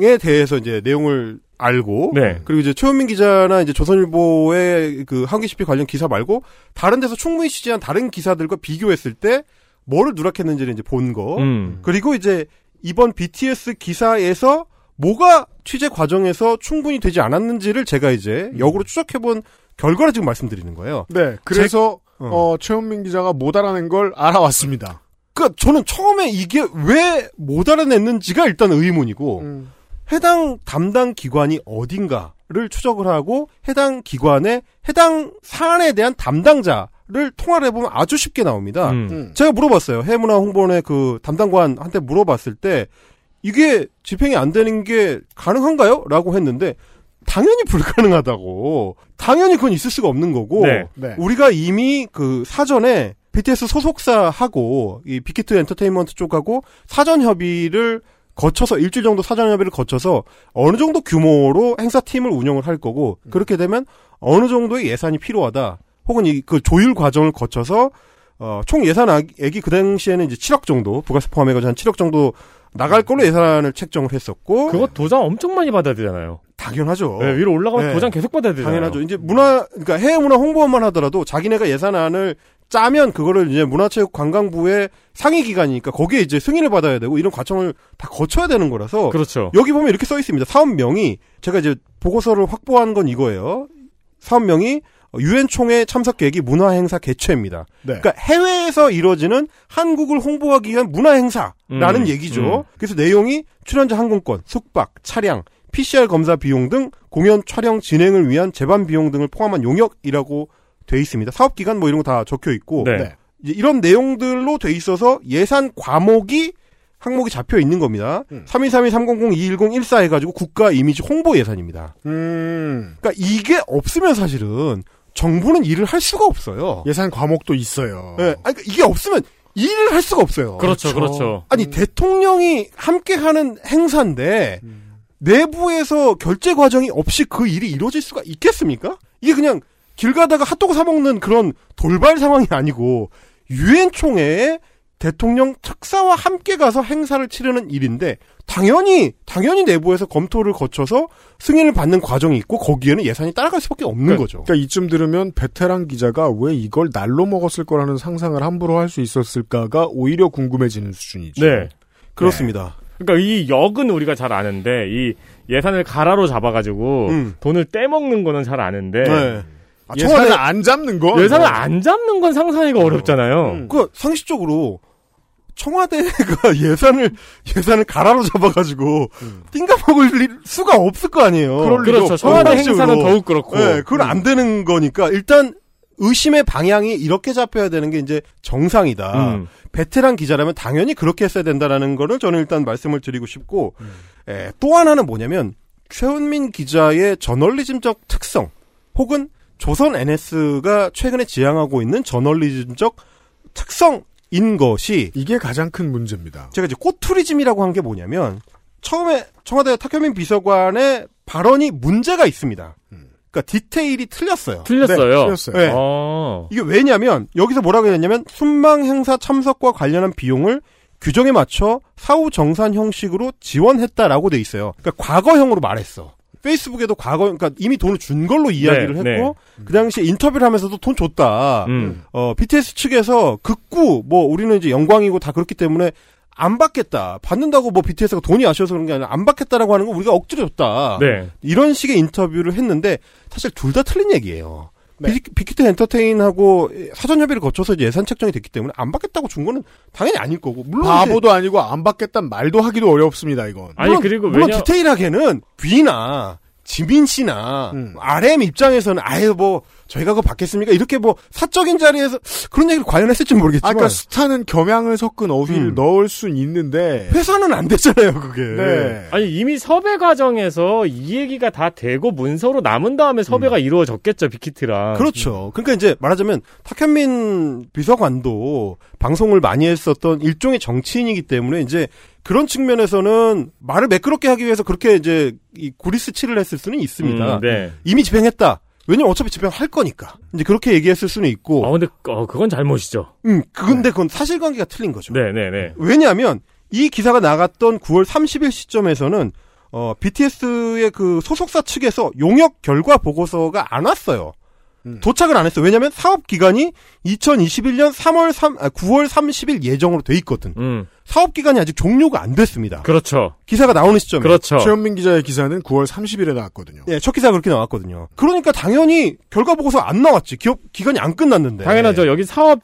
에 대해서 이제 내용을 알고 네. 그리고 이제 최현민 기자나 이제 조선일보의 그 CP 관련 기사 말고 다른 데서 충분히 취재한 다른 기사들과 비교했을 때 뭐를 누락했는지를 이제 본 거. 음. 그리고 이제 이번 BTS 기사에서 뭐가 취재 과정에서 충분히 되지 않았는지를 제가 이제 역으로 추적해본 결과를 지금 말씀드리는 거예요. 네. 그래서, 어. 어, 최현민 기자가 못 알아낸 걸 알아왔습니다. 그러니까 저는 처음에 이게 왜 못 알아냈는지가 일단 의문이고 음. 해당 담당 기관이 어딘가를 추적을 하고 해당 기관의 해당 사안에 대한 담당자를 통화를 해보면 아주 쉽게 나옵니다. 음. 음. 제가 물어봤어요. 해문화 홍보원의 그 담당관한테 물어봤을 때 이게 집행이 안 되는 게 가능한가요? 라고 했는데 당연히 불가능하다고. 당연히 그건 있을 수가 없는 거고. 네. 네. 우리가 이미 그 사전에 BTS 소속사하고 이 빅히트 엔터테인먼트 쪽하고 사전 협의를 거쳐서 일주일 정도 사전 협의를 거쳐서 어느 정도 규모로 행사팀을 운영을 할 거고 그렇게 되면 어느 정도의 예산이 필요하다. 혹은 이 그 조율 과정을 거쳐서 어, 총 예산액이 그 당시에는 이제 7억 정도 부가세 포함해가지고 한 7억 정도 나갈 걸로 예산을 책정을 했었고 그거 도장 엄청 많이 받아야 되잖아요. 당연하죠. 네, 위로 올라가면 네. 도장 계속 받아야 되잖아요. 당연하죠. 이제 문화, 그러니까 해외 문화 홍보원만 하더라도 자기네가 예산안을 짜면 그거를 이제 문화체육관광부의 상위 기관이니까 거기에 이제 승인을 받아야 되고 이런 과정을 다 거쳐야 되는 거라서 그렇죠. 여기 보면 이렇게 써 있습니다. 사업명이 제가 이제 보고서를 확보한 건 이거예요. 사업명이 유엔 총회 참석 계획이 문화 행사 개최입니다. 네. 그러니까 해외에서 이루어지는 한국을 홍보하기 위한 문화 행사라는 음, 얘기죠. 음. 그래서 내용이 출연자 항공권, 숙박, 차량, PCR 검사 비용 등 공연 촬영 진행을 위한 재반 비용 등을 포함한 용역이라고 돼 있습니다. 사업 기간 뭐 이런 거 다 적혀 있고 네. 네. 이런 내용들로 돼 있어서 예산 과목이 항목이 잡혀 있는 겁니다. 음. 3232 300 210 14 해가지고 국가 이미지 홍보 예산입니다. 음. 그러니까 이게 없으면 사실은 정부는 일을 할 수가 없어요. 예산 과목도 있어요. 예, 아니, 그러니까 이게 없으면 일을 할 수가 없어요. 그렇죠, 그렇죠. 아니 대통령이 함께 하는 행사인데 내부에서 결제 과정이 없이 그 일이 이루어질 수가 있겠습니까? 이게 그냥 길 가다가 핫도그 사 먹는 그런 돌발 상황이 아니고 유엔 총회에 대통령 특사와 함께 가서 행사를 치르는 일인데 당연히 당연히 내부에서 검토를 거쳐서 승인을 받는 과정이 있고 거기에는 예산이 따라갈 수밖에 없는 거죠. 그러니까 이쯤 들으면 베테랑 기자가 왜 이걸 날로 먹었을 거라는 상상을 함부로 할 수 있었을까가 오히려 궁금해지는 수준이죠. 네. 그렇습니다. 그러니까 이 역은 우리가 잘 아는데 이 예산을 가라로 잡아가지고 음. 돈을 떼먹는 거는 잘 아는데 네. 아, 예산을 안 잡는 거? 예산을 안 잡는 건 상상하기가 어렵잖아요. 음. 그 상식적으로 청와대가 예산을 예산을 가라로 잡아가지고 띵가 먹을 일- 수가 없을 거 아니에요. 그렇죠. 청와대. 행사는 더욱 그렇고. 네, 그건 안 되는 거니까 일단 의심의 방향이 이렇게 잡혀야 되는 게 이제 정상이다. 음. 베테랑 기자라면 당연히 그렇게 했어야 된다라는 거를 저는 일단 말씀을 드리고 싶고 에, 또 하나는 뭐냐면 최은민 기자의 저널리즘적 특성 혹은 조선 NS가 최근에 지향하고 있는 저널리즘적 특성인 것이 이게 가장 큰 문제입니다. 제가 이제 꼬투리즘이라고 한 게 뭐냐면 처음에 청와대 탁현민 비서관의 발언이 문제가 있습니다. 그러니까 디테일이 틀렸어요. 틀렸어요. 네, 틀렸어요. 네. 어. 이게 왜냐면 여기서 뭐라고 했냐면 순방 행사 참석과 관련한 비용을 규정에 맞춰 사후 정산 형식으로 지원했다라고 돼 있어요. 그러니까 과거형으로 말했어. 페이스북에도 과거, 그러니까 이미 돈을 준 걸로 이야기를 네, 했고, 그 당시에 인터뷰를 하면서도 돈 줬다. 음. 어, BTS 측에서 극구, 뭐, 우리는 이제 영광이고 다 그렇기 때문에 안 받겠다. 받는다고 뭐 BTS가 돈이 아쉬워서 그런 게 아니라 안 받겠다라고 하는 거 우리가 억지로 줬다. 네. 이런 식의 인터뷰를 했는데 사실 둘 다 틀린 얘기예요. 네. 빅- 빅히트 엔터테인하고 사전 협의를 거쳐서 예산 책정이 됐기 때문에 안 받겠다고 준 거는 당연히 아닐 거고 물론 바보도 아니고 안 받겠다는 말도 하기도 어렵습니다, 이건. 아니 물론, 그리고 물론 왜냐 디테일하게는 귀나 지민 씨나 음. RM 입장에서는 아예 뭐 저희가 그거 받겠습니까? 이렇게 뭐 사적인 자리에서 그런 얘기를 과연 했을지 아, 모르겠지만 그러니까 스타는 겸양을 섞은 어휘를 음. 넣을 순 있는데. 회사는 안 됐잖아요, 그게. 네. 아니 이미 섭외 과정에서 이 얘기가 다 되고 문서로 남은 다음에 섭외가 이루어졌겠죠 빅히트랑. 그렇죠. 그러니까 이제 말하자면 탁현민 비서관도 방송을 많이 했었던 일종의 정치인이기 때문에 이제 그런 측면에서는 말을 매끄럽게 하기 위해서 그렇게 이제 이 구리스 칠을 했을 수는 있습니다. 음, 네. 이미 집행했다. 왜냐면 어차피 집행할 거니까. 이제 그렇게 얘기했을 수는 있고. 아 근데 어, 그건 잘못이죠. 음, 근데 그건 사실관계가 틀린 거죠. 네네네. 왜냐하면 이 기사가 나갔던 9월 30일 시점에서는 어, BTS의 그 소속사 측에서 용역 결과 보고서가 안 왔어요. 음. 도착을 안 했어요. 왜냐하면 사업 기간이 2021년 3월 3, 아, 9월 30일 예정으로 돼 있거든. 음 사업 기간이 아직 종료가 안 됐습니다. 그렇죠. 기사가 나오는 시점에. 그렇죠. 최현민 기자의 기사는 9월 30일에 나왔거든요. 예, 첫 기사가 그렇게 나왔거든요. 그러니까 당연히 결과 보고서 안 나왔지. 기업 기간이 안 끝났는데. 당연하죠. 여기 사업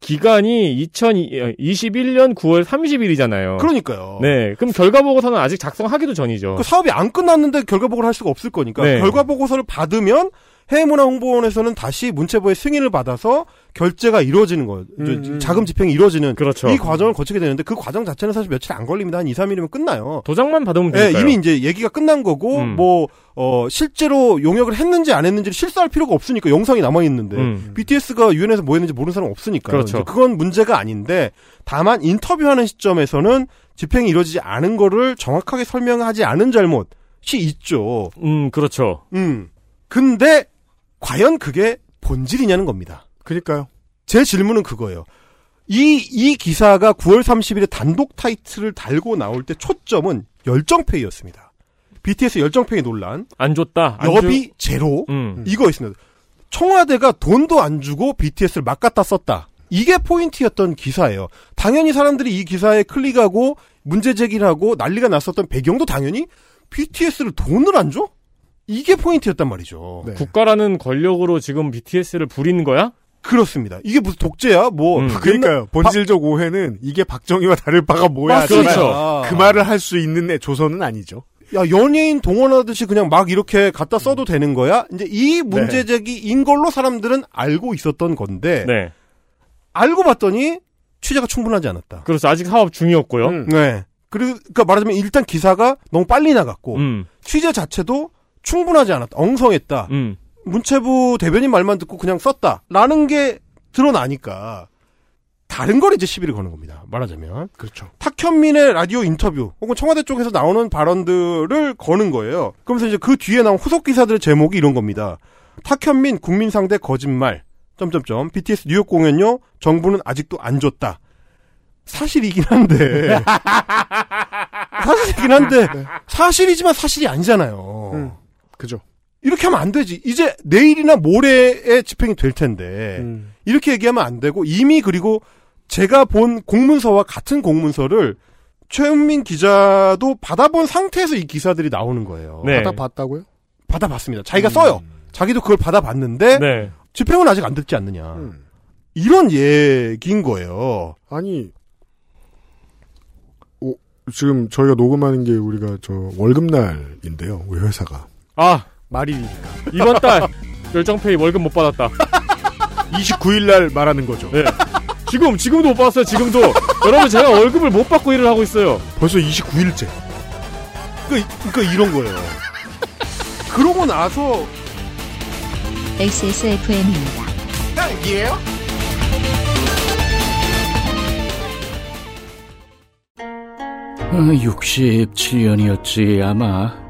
기간이 2021년 9월 30일이잖아요. 그러니까요. 네. 그럼 결과 보고서는 아직 작성하기도 전이죠. 그 사업이 안 끝났는데 결과 보고를 할 수가 없을 거니까 네. 결과 보고서를 받으면 해외문화홍보원에서는 다시 문체부의 승인을 받아서 결제가 이루어지는 거예요. 저- 음, 음. 자금 집행이 이루어지는 그렇죠. 이 과정을 거치게 되는데 그 과정 자체는 사실 며칠 안 걸립니다. 한 2, 3일이면 끝나요. 도장만 받으면 예, 되니까요. 이미 이제 얘기가 끝난 거고 음. 뭐 어, 실제로 용역을 했는지 안 했는지를 실수할 필요가 없으니까 영상이 남아 있는데 음. BTS가 유엔에서 뭐 했는지 모르는 사람 없으니까 그렇죠. 그건 문제가 아닌데 다만 인터뷰하는 시점에서는 집행이 이루어지지 않은 거를 정확하게 설명하지 않은 잘못이 있죠. 음, 그렇죠. 음. 근데 과연 그게 본질이냐는 겁니다. 그니까요. 제 질문은 그거예요. 이, 이 기사가 9월 30일에 단독 타이틀을 달고 나올 때 초점은 열정페이였습니다. BTS 열정페이 논란, 안 줬다. 안 여비 제로, 주- 음. 이거였습니다. 청와대가 돈도 안 주고 BTS를 막 갖다 썼다. 이게 포인트였던 기사예요. 당연히 사람들이 이 기사에 클릭하고 문제 제기를 하고 난리가 났었던 배경도 당연히 BTS를 돈을 안 줘? 이게 포인트였단 말이죠. 네. 국가라는 권력으로 지금 BTS를 부리는 거야? 그렇습니다. 이게 무슨 독재야? 뭐 음. 그러니까요. 본질적 오해는 이게 박정희와 다를 바가 뭐야. 그렇죠. 그 말을 할 수 있는 애 조선은 아니죠. 야 연예인 동원하듯이 그냥 막 이렇게 갖다 써도 되는 거야? 이제 이 문제 제기인 걸로 사람들은 알고 있었던 건데 네. 알고 봤더니 취재가 충분하지 않았다. 그렇죠. 아직 사업 중이었고요. 음. 네. 그리고 그러니까 말하자면 일단 기사가 너무 빨리 나갔고 음. 취재 자체도 충분하지 않았다. 엉성했다. 음. 문체부 대변인 말만 듣고 그냥 썼다 라는 게 드러나니까 다른 걸 이제 시비를 거는 겁니다. 말하자면 그렇죠. 탁현민의 라디오 인터뷰 혹은 청와대 쪽에서 나오는 발언들을 거는 거예요. 그러면서 이제 그 뒤에 나온 후속 기사들의 제목이 이런 겁니다. 탁현민 국민 상대 거짓말. 점점점 BTS 뉴욕 공연요. 정부는 아직도 안 줬다. 사실이긴 한데 사실이긴 한데 사실이지만 사실이 아니잖아요. 음, 그죠. 이렇게 하면 안 되지. 이제 내일이나 모레에 집행이 될 텐데 음. 이렇게 얘기하면 안 되고 이미 그리고 제가 본 공문서와 같은 공문서를 최은민 기자도 받아본 상태에서 이 기사들이 나오는 거예요. 네. 받아봤다고요? 받아봤습니다. 자기가 음. 써요. 자기도 그걸 받아봤는데 네. 집행은 아직 안 됐지 않느냐. 음. 이런 얘기인 거예요. 아니, 오, 지금 저희가 녹음하는 게 우리가 저 월급날인데요. 우리 회사가. 아, 말일이니까. 이번 달 열정페이 월급 못 받았다. 29일 날 말하는 거죠. 네. 지금, 지금도 못 받았어요, 지금도. 여러분, 제가 월급을 못 받고 일을 하고 있어요. 벌써 29일째. 그러니까, 그러니까 이런 거예요. 그러고 나서 XSFM입니다. 딱이에요? 어, 67년이었지 아마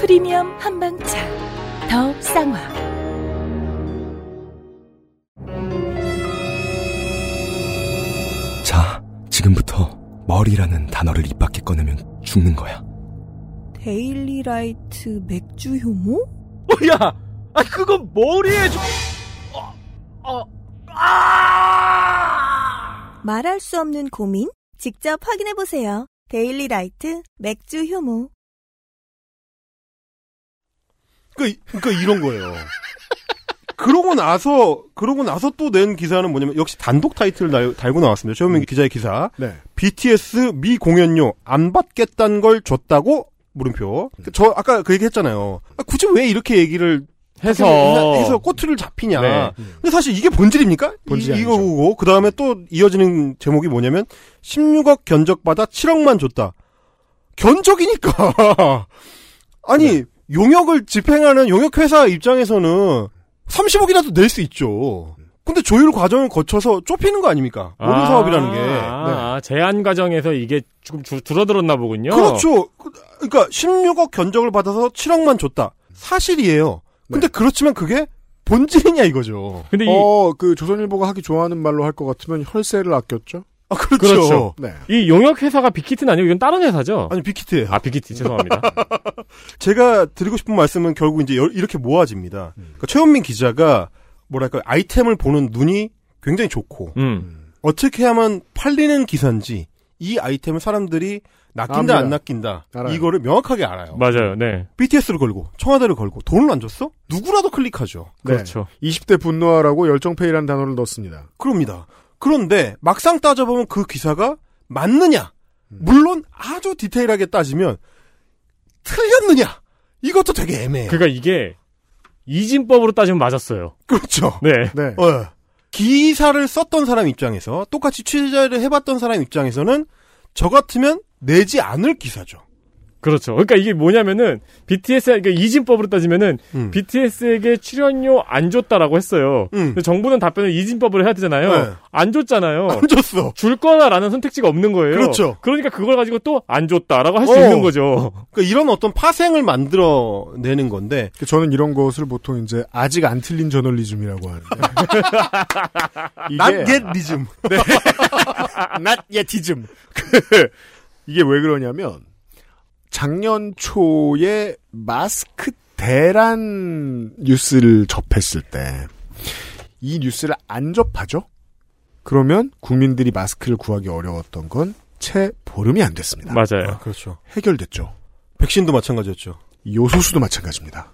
프리미엄 한방차. 더 쌍화. 자, 지금부터 머리라는 단어를 입 밖에 꺼내면 죽는 거야. 데일리라이트 맥주 효모? 어, 야! 아, 그건 머리에 좀, 어, 어, 아! 말할 수 없는 고민? 직접 확인해 보세요. 데일리라이트 맥주 효모. 그러니까, 그러니까 이런 거예요. 그러고 나서 그러고 나서 또 낸 기사는 뭐냐면 역시 단독 타이틀을 달, 달고 나왔습니다. 최현민 기자의 기사. 네. BTS 미 공연료 안 받겠다는 걸 줬다고 물음표. 음. 저 아까 그 얘기 했잖아요. 아, 굳이 왜 이렇게 얘기를 해서. 해서 꼬투리를 잡히냐. 네. 근데 사실 이게 본질입니까? 본질 이 이. 이거고 그 다음에 또 이어지는 제목이 뭐냐면 16억 견적 받아 7억만 줬다. 견적이니까. 아니 네. 용역을 집행하는 용역회사 입장에서는 30억이라도 낼 수 있죠. 근데 조율 과정을 거쳐서 좁히는 거 아닙니까? 모든 아, 사업이라는 게. 아, 제한 과정에서 이게 조금 줄- 줄어들었나 보군요. 그렇죠. 그- 그러니까 16억 견적을 받아서 7억만 줬다. 사실이에요. 근데 그렇지만 그게 본질이냐 이거죠. 근데 이, 어, 그 조선일보가 하기 좋아하는 말로 할 것 같으면 혈세를 아꼈죠? 아 그렇죠. 그렇죠. 네. 이 용역 회사가 빅히트는 아니고 이건 다른 회사죠? 아니 빅히트예요. 아, 빅히트, 죄송합니다. 제가 드리고 싶은 말씀은 결국 이제 열- 이렇게 모아집니다. 그러니까 최현민 기자가 뭐랄까 아이템을 보는 눈이 굉장히 좋고 음. 어떻게 하면 팔리는 기사인지 이 아이템을 사람들이 낚인다. 안 낚인다 알아요. 이거를 명확하게 알아요. 맞아요, 네. BTS를 걸고 청와대를 걸고 돈을 안 줬어? 누구라도 클릭하죠. 네. 그렇죠. 20대 분노하라고 열정페이라는 단어를 넣습니다. 그럽니다. 그런데 막상 따져보면 그 기사가 맞느냐? 물론 아주 디테일하게 따지면 틀렸느냐? 이것도 되게 애매해요. 그러니까 이게 이진법으로 따지면 맞았어요. 그렇죠. 네. 네. 어. 기사를 썼던 사람 입장에서 똑같이 취재를 해봤던 사람 입장에서는 저 같으면 내지 않을 기사죠. 그렇죠. 그러니까 이게 뭐냐면은 BTS 그러니까 이진법으로 따지면은 음. BTS에게 출연료 안 줬다라고 했어요. 음. 근데 정부는 답변을 이진법으로 해야 되잖아요. 네. 안 줬잖아요. 안 줬어. 줄 거나라는 선택지가 없는 거예요. 그렇죠. 그러니까 그걸 가지고 또 안 줬다라고 할수 어. 있는 거죠. 그러니까 이런 어떤 파생을 만들어 내는 건데 저는 이런 것을 보통 이제 아직 안 틀린 저널리즘이라고 하는데. not yet 리즘. not yet이즘. 그, 이게 왜 그러냐면 작년 초에 마스크 대란 뉴스를 접했을 때 이 뉴스를 안 접하죠? 그러면 국민들이 마스크를 구하기 어려웠던 건 채 보름이 안 됐습니다. 맞아요. 그렇죠. 해결됐죠. 백신도 마찬가지였죠. 요소수도 마찬가지입니다.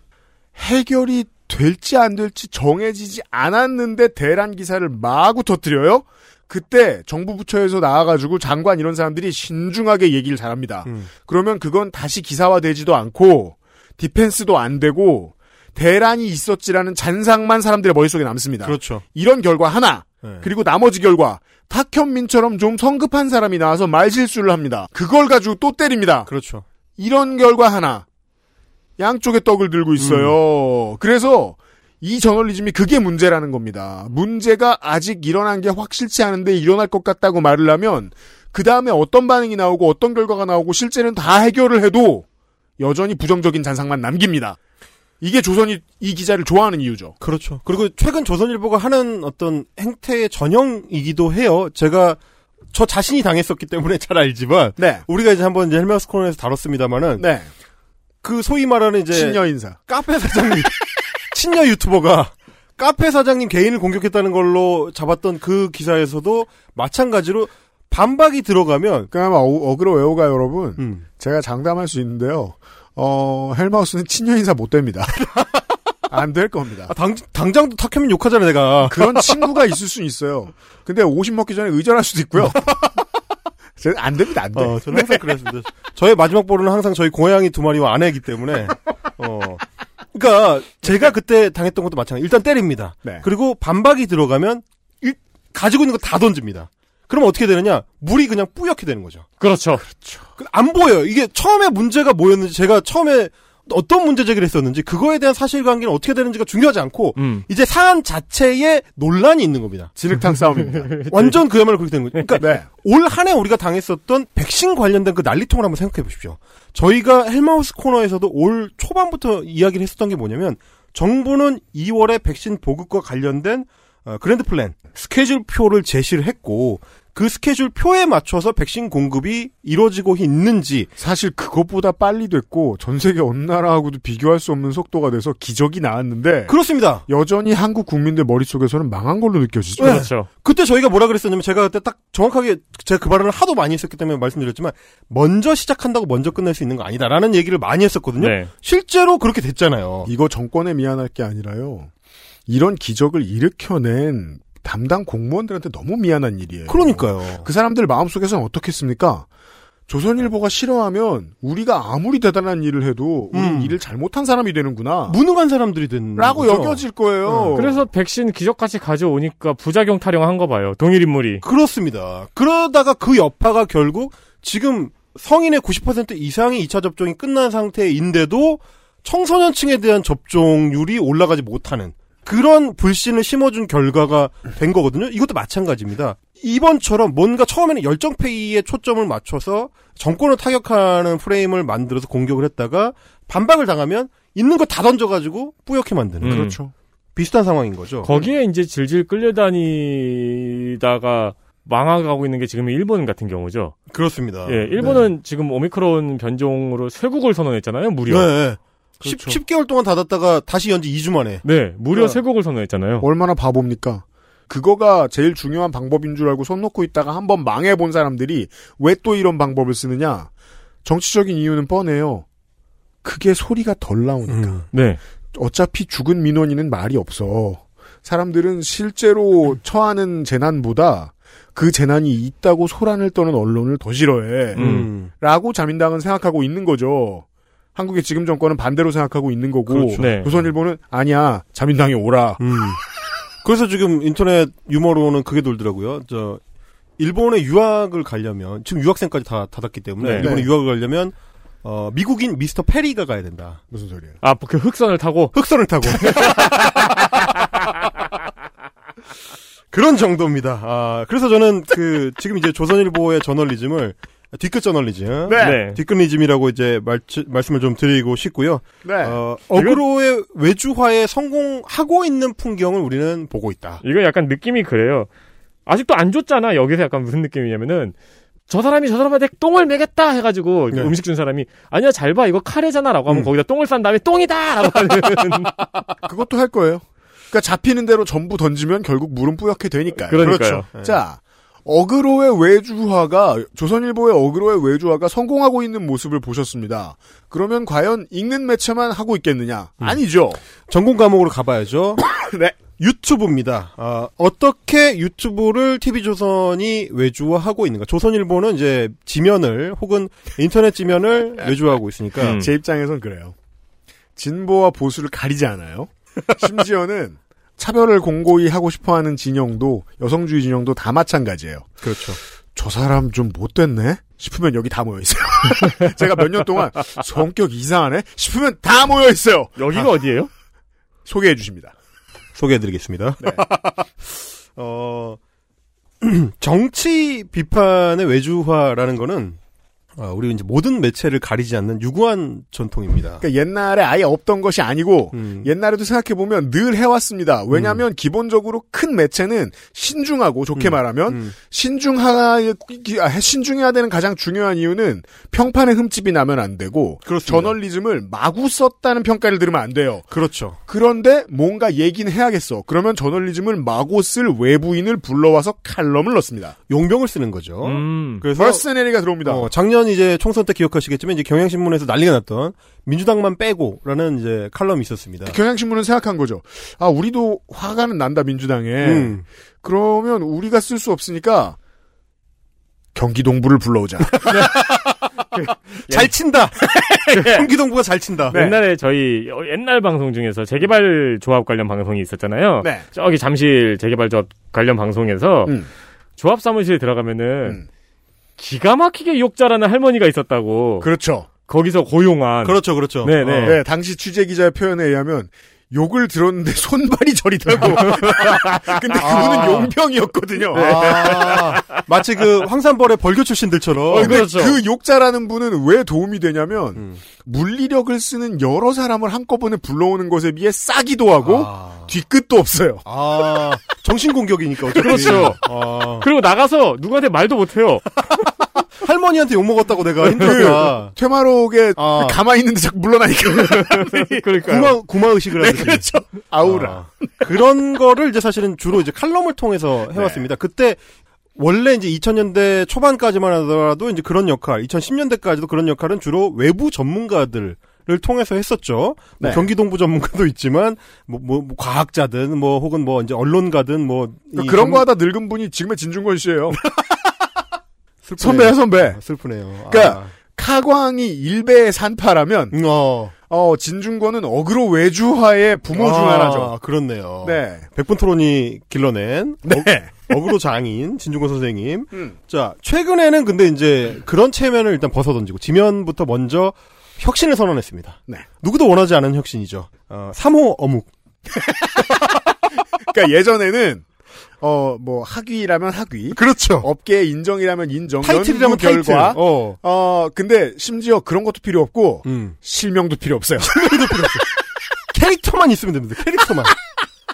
해결이 될지 안 될지 정해지지 않았는데 대란 기사를 마구 터뜨려요? 그때 정부 부처에서 나와가지고 장관 이런 사람들이 신중하게 얘기를 잘합니다. 음. 그러면 그건 다시 기사화되지도 않고 디펜스도 안 되고 대란이 있었지라는 잔상만 사람들의 머릿속에 남습니다. 그렇죠. 이런 결과 하나 네. 그리고 나머지 결과 탁현민처럼 좀 성급한 사람이 나와서 말실수를 합니다. 그걸 가지고 또 때립니다. 그렇죠. 이런 결과 하나 양쪽에 떡을 들고 있어요. 음. 그래서 이 저널리즘이 그게 문제라는 겁니다. 문제가 아직 일어난 게 확실치 않은데 일어날 것 같다고 말을 하면 그 다음에 어떤 반응이 나오고 어떤 결과가 나오고 실제는 다 해결을 해도 여전히 부정적인 잔상만 남깁니다. 이게 조선이 이 기자를 좋아하는 이유죠. 그렇죠. 그리고 최근 조선일보가 하는 어떤 행태의 전형이기도 해요. 제가 저 자신이 당했었기 때문에 잘 알지만 네. 우리가 이제 한번 이제 헬마우스 코너에서 다뤘습니다만은 네. 그 소위 말하는 이제 친여 인사. 카페 사장님 친여 유튜버가 카페 사장님 개인을 공격했다는 걸로 잡았던 그 기사에서도 마찬가지로 반박이 들어가면 그럼 어, 어그로 외우가 여러분. 음. 제가 장담할 수 있는데요. 어, 헬마우스는 친여 인사 못 됩니다. 안 될 겁니다. 아, 당, 당장도 탁현민 욕하잖아 내가 그런 친구가 있을 수 있어요. 근데 50 먹기 전에 의절할 수도 있고요. 안 됩니다, 안 돼. 어, 저는 항상 그랬습니다. 저의 마지막 볼은 항상 저희 고양이 두 마리와 아내이기 때문에 어. 그러니까 제가 그때 당했던 것도 마찬가지. 일단 때립니다. 네. 그리고 반박이 들어가면 일- 가지고 있는 거 다 던집니다. 그러면 어떻게 되느냐? 물이 그냥 뿌옇게 되는 거죠. 그렇죠. 그- 안 보여요. 이게 처음에 문제가 뭐였는지 제가 처음에 어떤 문제 제기를 했었는지 그거에 대한 사실관계는 어떻게 되는지가 중요하지 않고 음. 이제 사안 자체에 논란이 있는 겁니다. 진흙탕 싸움입니다. 완전 그야말로 그렇게 되는 거죠. 그러니까 네. 올 한 해 우리가 당했었던 백신 관련된 그 난리통을 한번 생각해 보십시오. 저희가 헬마우스 코너에서도 올 초반부터 이야기를 했었던 게 뭐냐면 정부는 2월에 백신 보급과 관련된 어, grand plan 스케줄 표를 제시를 했고 그 스케줄 표에 맞춰서 백신 공급이 이루어지고 있는지 사실 그것보다 빨리 됐고 전 세계 어느 나라하고도 비교할 수 없는 속도가 돼서 기적이 나왔는데 그렇습니다. 여전히 한국 국민들 머릿속에서는 망한 걸로 느껴지죠. 네. 그렇죠. 그때 저희가 뭐라 그랬었냐면 제가 그때 딱 정확하게 제가 그 발언을 하도 많이 했었기 때문에 말씀드렸지만 먼저 시작한다고 먼저 끝낼 수 있는 거 아니다라는 얘기를 많이 했었거든요. 네. 실제로 그렇게 됐잖아요. 이거 정권에 미안할 게 아니라요. 이런 기적을 일으켜낸 담당 공무원들한테 너무 미안한 일이에요. 그러니까요. 그 사람들 마음속에서는 어떻겠습니까? 조선일보가 싫어하면 우리가 아무리 대단한 일을 해도 우리 음. 일을 잘못한 사람이 되는구나. 무능한 사람들이 된 라고 거죠. 여겨질 거예요. 그래서 백신 기적같이 가져오니까 부작용 타령한 거 봐요. 동일 인물이. 그렇습니다. 그러다가 그 여파가 결국 지금 성인의 90% 이상의 2차 접종이 끝난 상태인데도 청소년층에 대한 접종률이 올라가지 못하는 그런 불신을 심어준 결과가 된 거거든요. 이것도 마찬가지입니다. 이번처럼 뭔가 처음에는 열정페이에 초점을 맞춰서 정권을 타격하는 프레임을 만들어서 공격을 했다가 반박을 당하면 있는 거 다 던져가지고 뿌옇게 만드는 음. 그렇죠. 비슷한 상황인 거죠. 거기에 이제 질질 끌려다니다가 망하고 있는 게 지금 일본 같은 경우죠. 그렇습니다. 예, 일본은 지금 오미크론 변종으로 쇄국을 선언했잖아요, 무려. 네. 네. 그렇죠. 10, 10 개월 동안 닫았다가 다시 연지 2주 만에. 네, 무려 네. 쇄국을 선언했잖아요. 얼마나 바보입니까? 그거가 제일 중요한 방법인 줄 알고 손 놓고 있다가 한번 망해본 사람들이 왜 또 이런 방법을 쓰느냐? 정치적인 이유는 뻔해요. 그게 소리가 덜 나오니까. 음. 네. 어차피 죽은 민원인은 말이 없어. 사람들은 실제로 처하는 재난보다 그 재난이 있다고 소란을 떠는 언론을 더 싫어해. 음. 라고 자민당은 생각하고 있는 거죠. 한국의 지금 정권은 반대로 생각하고 있는 거고 그렇죠. 네. 조선일보는 아니야 자민당이 오라. 음. 그래서 지금 인터넷 유머로는 그게 돌더라고요. 저 일본에 유학을 가려면 지금 유학생까지 다 닫았기 때문에 네. 일본에 네. 유학을 가려면 어, 미국인 미스터 페리가 가야 된다. 무슨 소리예요? 아, 그 흑선을 타고 흑선을 타고. 그런 정도입니다. 아, 그래서 저는 그 지금 이제 조선일보의 저널리즘을 뒤끝 저널리즘, 네. 뒤끝리즘이라고 이제 말, 말씀을 좀 드리고 싶고요. 네. 어, 어그로의 외주화에 성공하고 있는 풍경을 우리는 보고 있다. 이거 약간 느낌이 그래요. 아직도 안 줬잖아. 여기서 약간 무슨 느낌이냐면은 저 사람이 저 사람한테 똥을 매겠다 해가지고 네. 음식 준 사람이 아니야 잘 봐 이거 카레잖아라고 하면 음. 거기다 똥을 싼 다음에 똥이다라고 하는 그것도 할 거예요. 그러니까 잡히는 대로 전부 던지면 결국 물은 뿌옇게 되니까요. 그러니까요. 네. 자, 어그로의 외주화가 조선일보의 어그로의 외주화가 성공하고 있는 모습을 보셨습니다. 그러면 과연 읽는 매체만 하고 있겠느냐? 아니죠. 전공 과목으로 가봐야죠. 네. 유튜브입니다. 아, 어떻게 유튜브를 TV조선이 외주화하고 있는가. 조선일보는 이제 지면을 혹은 인터넷 지면을 외주화하고 있으니까. 음. 제 입장에선 그래요. 진보와 보수를 가리지 않아요. 심지어는 차별을 공고히 하고 싶어하는 진영도 여성주의 진영도 다 마찬가지예요. 그렇죠. 저 사람 좀 못됐네 싶으면 여기 다 모여 있어요. 제가 몇 년 동안 성격 이상하네 싶으면 다 모여 있어요. 여기가 어디예요? 소개해 주십니다. 소개해 드리겠습니다. 어, 정치 비판의 외주화라는 거는 아, 우리 이제 모든 매체를 가리지 않는 유구한 전통입니다. 그러니까 옛날에 아예 없던 것이 아니고 음. 옛날에도 생각해 보면 늘 해왔습니다. 왜냐하면 기본적으로 큰 매체는 신중하고 좋게 음. 말하면 음. 신중하 아, 신중해야 되는 가장 중요한 이유는 평판에 흠집이 나면 안 되고 그렇습니다. 저널리즘을 마구 썼다는 평가를 들으면 안 돼요. 그렇죠. 그런데 뭔가 얘기는 해야겠어. 그러면 저널리즘을 마구 쓸 외부인을 불러와서 칼럼을 넣습니다. 용병을 쓰는 거죠. 음. 그래서 머스네리가 들어옵니다. 어, 작년 이제 총선 때 기억하시겠지만 이제 경향신문에서 난리가 났던 민주당만 빼고라는 이제 칼럼이 있었습니다. 경향신문은 생각한 거죠. 아, 우리도 화가는 난다, 민주당에. 음. 그러면 우리가 쓸 수 없으니까 경기동부를 불러오자. 잘 친다. 경기동부가 잘 친다. 네. 옛날에 저희 어, 옛날 방송 중에서 재개발 조합 관련 방송이 있었잖아요. 네. 저기 잠실 재개발 조합 관련 방송에서 음. 조합 사무실에 들어가면은 음. 기가 막히게 욕 잘하는 할머니가 있었다고. 그렇죠. 거기서 고용한. 그렇죠, 그렇죠. 네네. 어. 네, 당시 취재 기자의 표현에 의하면 욕을 들었는데 손발이 저리다고. 근데 그분은 아. 용병이었거든요. 아, 마치 그 황산벌의 벌교 출신들처럼. 근데 그렇죠. 그 욕자라는 분은 왜 도움이 되냐면 음. 물리력을 쓰는 여러 사람을 한꺼번에 불러오는 것에 비해 싸기도 하고 아. 뒤끝도 없어요. 아, 정신 공격이니까 어차피. 그렇죠. 아, 그리고 나가서 누구한테 말도 못해요. 할머니한테 욕 먹었다고 내가 힘들다. 퇴마록에 아. 가만히 있는데 자꾸 물러나니까. 그러니까요. 구마 구마 의식을 네, 하듯이. 그렇죠. 아우라. 아, 그런 거를 이제 사실은 주로 이제 칼럼을 통해서 해왔습니다. 네. 그때 원래 이제 2000년대 초반까지만 하더라도 이제 그런 역할, 2010년대까지도 그런 역할은 주로 외부 전문가들. 를 통해서 했었죠. 뭐 네. 경기동부 전문가도 있지만 뭐, 뭐, 뭐 과학자든 뭐 혹은 뭐 이제 언론가든 뭐이 그러니까 그런 전- 거 하다 늙은 분이 지금의 진중권 씨예요. 선배야 선배. 아, 슬프네요. 그러니까 아. 카광이 일베의 산파라면 음, 어. 어 진중권은 어그로 외주화의 부모 중 아, 하나죠. 그렇네요. 네. 백분 토론이 길러낸 네. 어, 어그로 장인 진중권 선생님. 음. 자 최근에는 근데 이제 그런 체면을 일단 벗어던지고 지면부터 먼저 혁신을 선언했습니다. 네. 누구도 원하지 않은 혁신이죠. 어, 3호 어묵. 그러니까 예전에는 어 뭐 학위라면 학위, 그렇죠. 업계 인정이라면 인정, 타이틀이라면 연구 타이틀. 결과. 어. 어 근데 심지어 그런 것도 필요 없고 음. 실명도 필요 없어요. 캐릭터만 있으면 됩니다. 캐릭터만.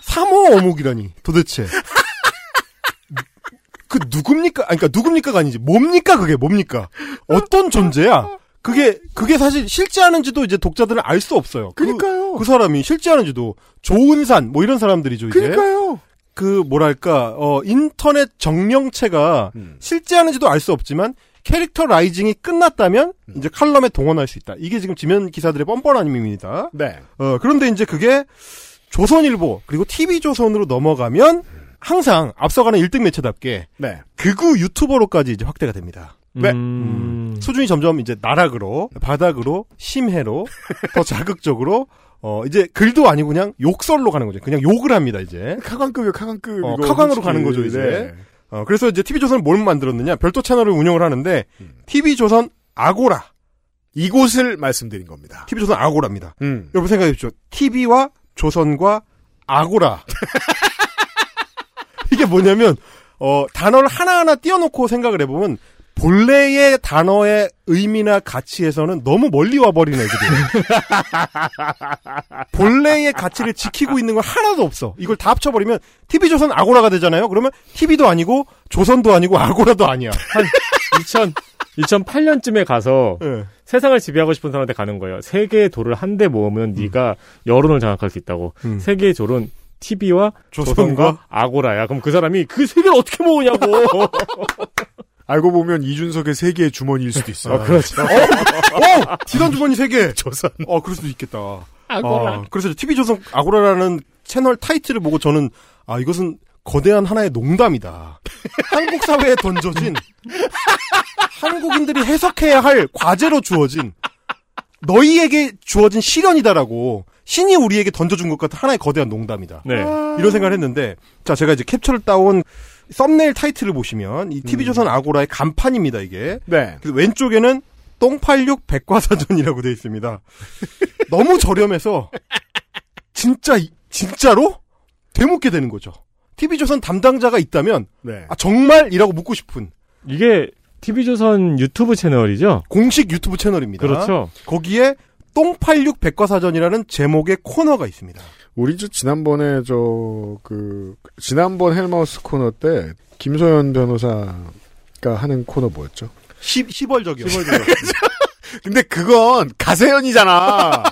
3호 어묵이라니 도대체. 그 누굽니까? 아니, 그러니까 누굽니까가 아니지. 뭡니까 그게 뭡니까? 어떤 존재야? 그게 그게 사실 실제하는지도 이제 독자들은 알 수 없어요. 그- 그러니까요. 그, 사람이 실제하는지도 조은산 뭐 이런 사람들이죠. 이제 그러니까요. 그 뭐랄까 어 인터넷 정령체가 음. 실제하는지도 알 수 없지만 캐릭터 라이징이 끝났다면 음. 이제 칼럼에 동원할 수 있다. 이게 지금 지면 기사들의 뻔뻔한 힘입니다. 네. 어, 그런데 이제 그게 조선일보 그리고 TV조선으로 넘어가면 항상 앞서가는 1등 매체답게 네. 극우 유튜버로까지 이제 확대가 됩니다. 네. 음. 수준이 점점 이제 나락으로 바닥으로 심해로 더 자극적으로 어 이제 글도 아니고 그냥 욕설로 가는 거죠. 그냥 욕을 합니다 이제. 카광급이요, 카광급. 어, 이거 카광으로 솔직히. 가는 거죠, 이제. 네. 어 그래서 이제 TV조선을 뭘 만들었느냐 별도 채널을 운영을 하는데 TV조선 아고라 이곳을 말씀드린 겁니다. TV조선 아고라입니다. 음. 여러분 생각해 보십시오. TV와 조선과 아고라. 이게 뭐냐면, 어, 단어를 하나하나 띄워놓고 생각을 해보면, 본래의 단어의 의미나 가치에서는 너무 멀리 와버린 애들이에요. 본래의 가치를 지키고 있는 건 하나도 없어. 이걸 다 합쳐버리면, TV조선 아고라가 되잖아요? 그러면, TV도 아니고, 조선도 아니고, 아고라도 아니야. 한 2000, 2008년쯤에 가서 예. 세상을 지배하고 싶은 사람한테 가는 거예요. 세계의 돌을 한 대 모으면 네가 여론을 장악할 수 있다고. 음. 세계의 돌은 TV와 조선과? 조선과 아고라야. 그럼 그 사람이 그 세 개를 어떻게 모으냐고. 알고 보면 이준석의 세계의 주머니일 수도 있어요. 아, 그렇죠. 어! 티던 주머니 3개! 조선. 어, 그럴 수도 있겠다. 아고라. 아, 그래서 TV조선 아고라라는 채널 타이틀을 보고 저는 아 이것은 거대한 하나의 농담이다. 한국 사회에 던져진 한국인들이 해석해야 할 과제로 주어진 너희에게 주어진 시련이다라고 신이 우리에게 던져준 것 같은 하나의 거대한 농담이다. 네. 이런 생각을 했는데 자 제가 이제 캡처를 따온 썸네일 타이틀을 보시면 이 TV조선 아고라의 간판입니다 이게. 네. 그래서 왼쪽에는 똥86 백과사전이라고 되어 있습니다. 너무 저렴해서 진짜 이- 진짜로 되묻게 되는 거죠. TV조선 담당자가 있다면 네. 아, 정말이라고 묻고 싶은 이게 TV조선 유튜브 채널이죠? 공식 유튜브 채널입니다. 그렇죠. 거기에 똥86 백과사전이라는 제목의 코너가 있습니다. 우리 저 지난번에 저 그 지난번 헬마우스 코너 때 김소연 변호사가 하는 코너 뭐였죠? 시, 시벌적이요. 근데 그건 가세연이잖아.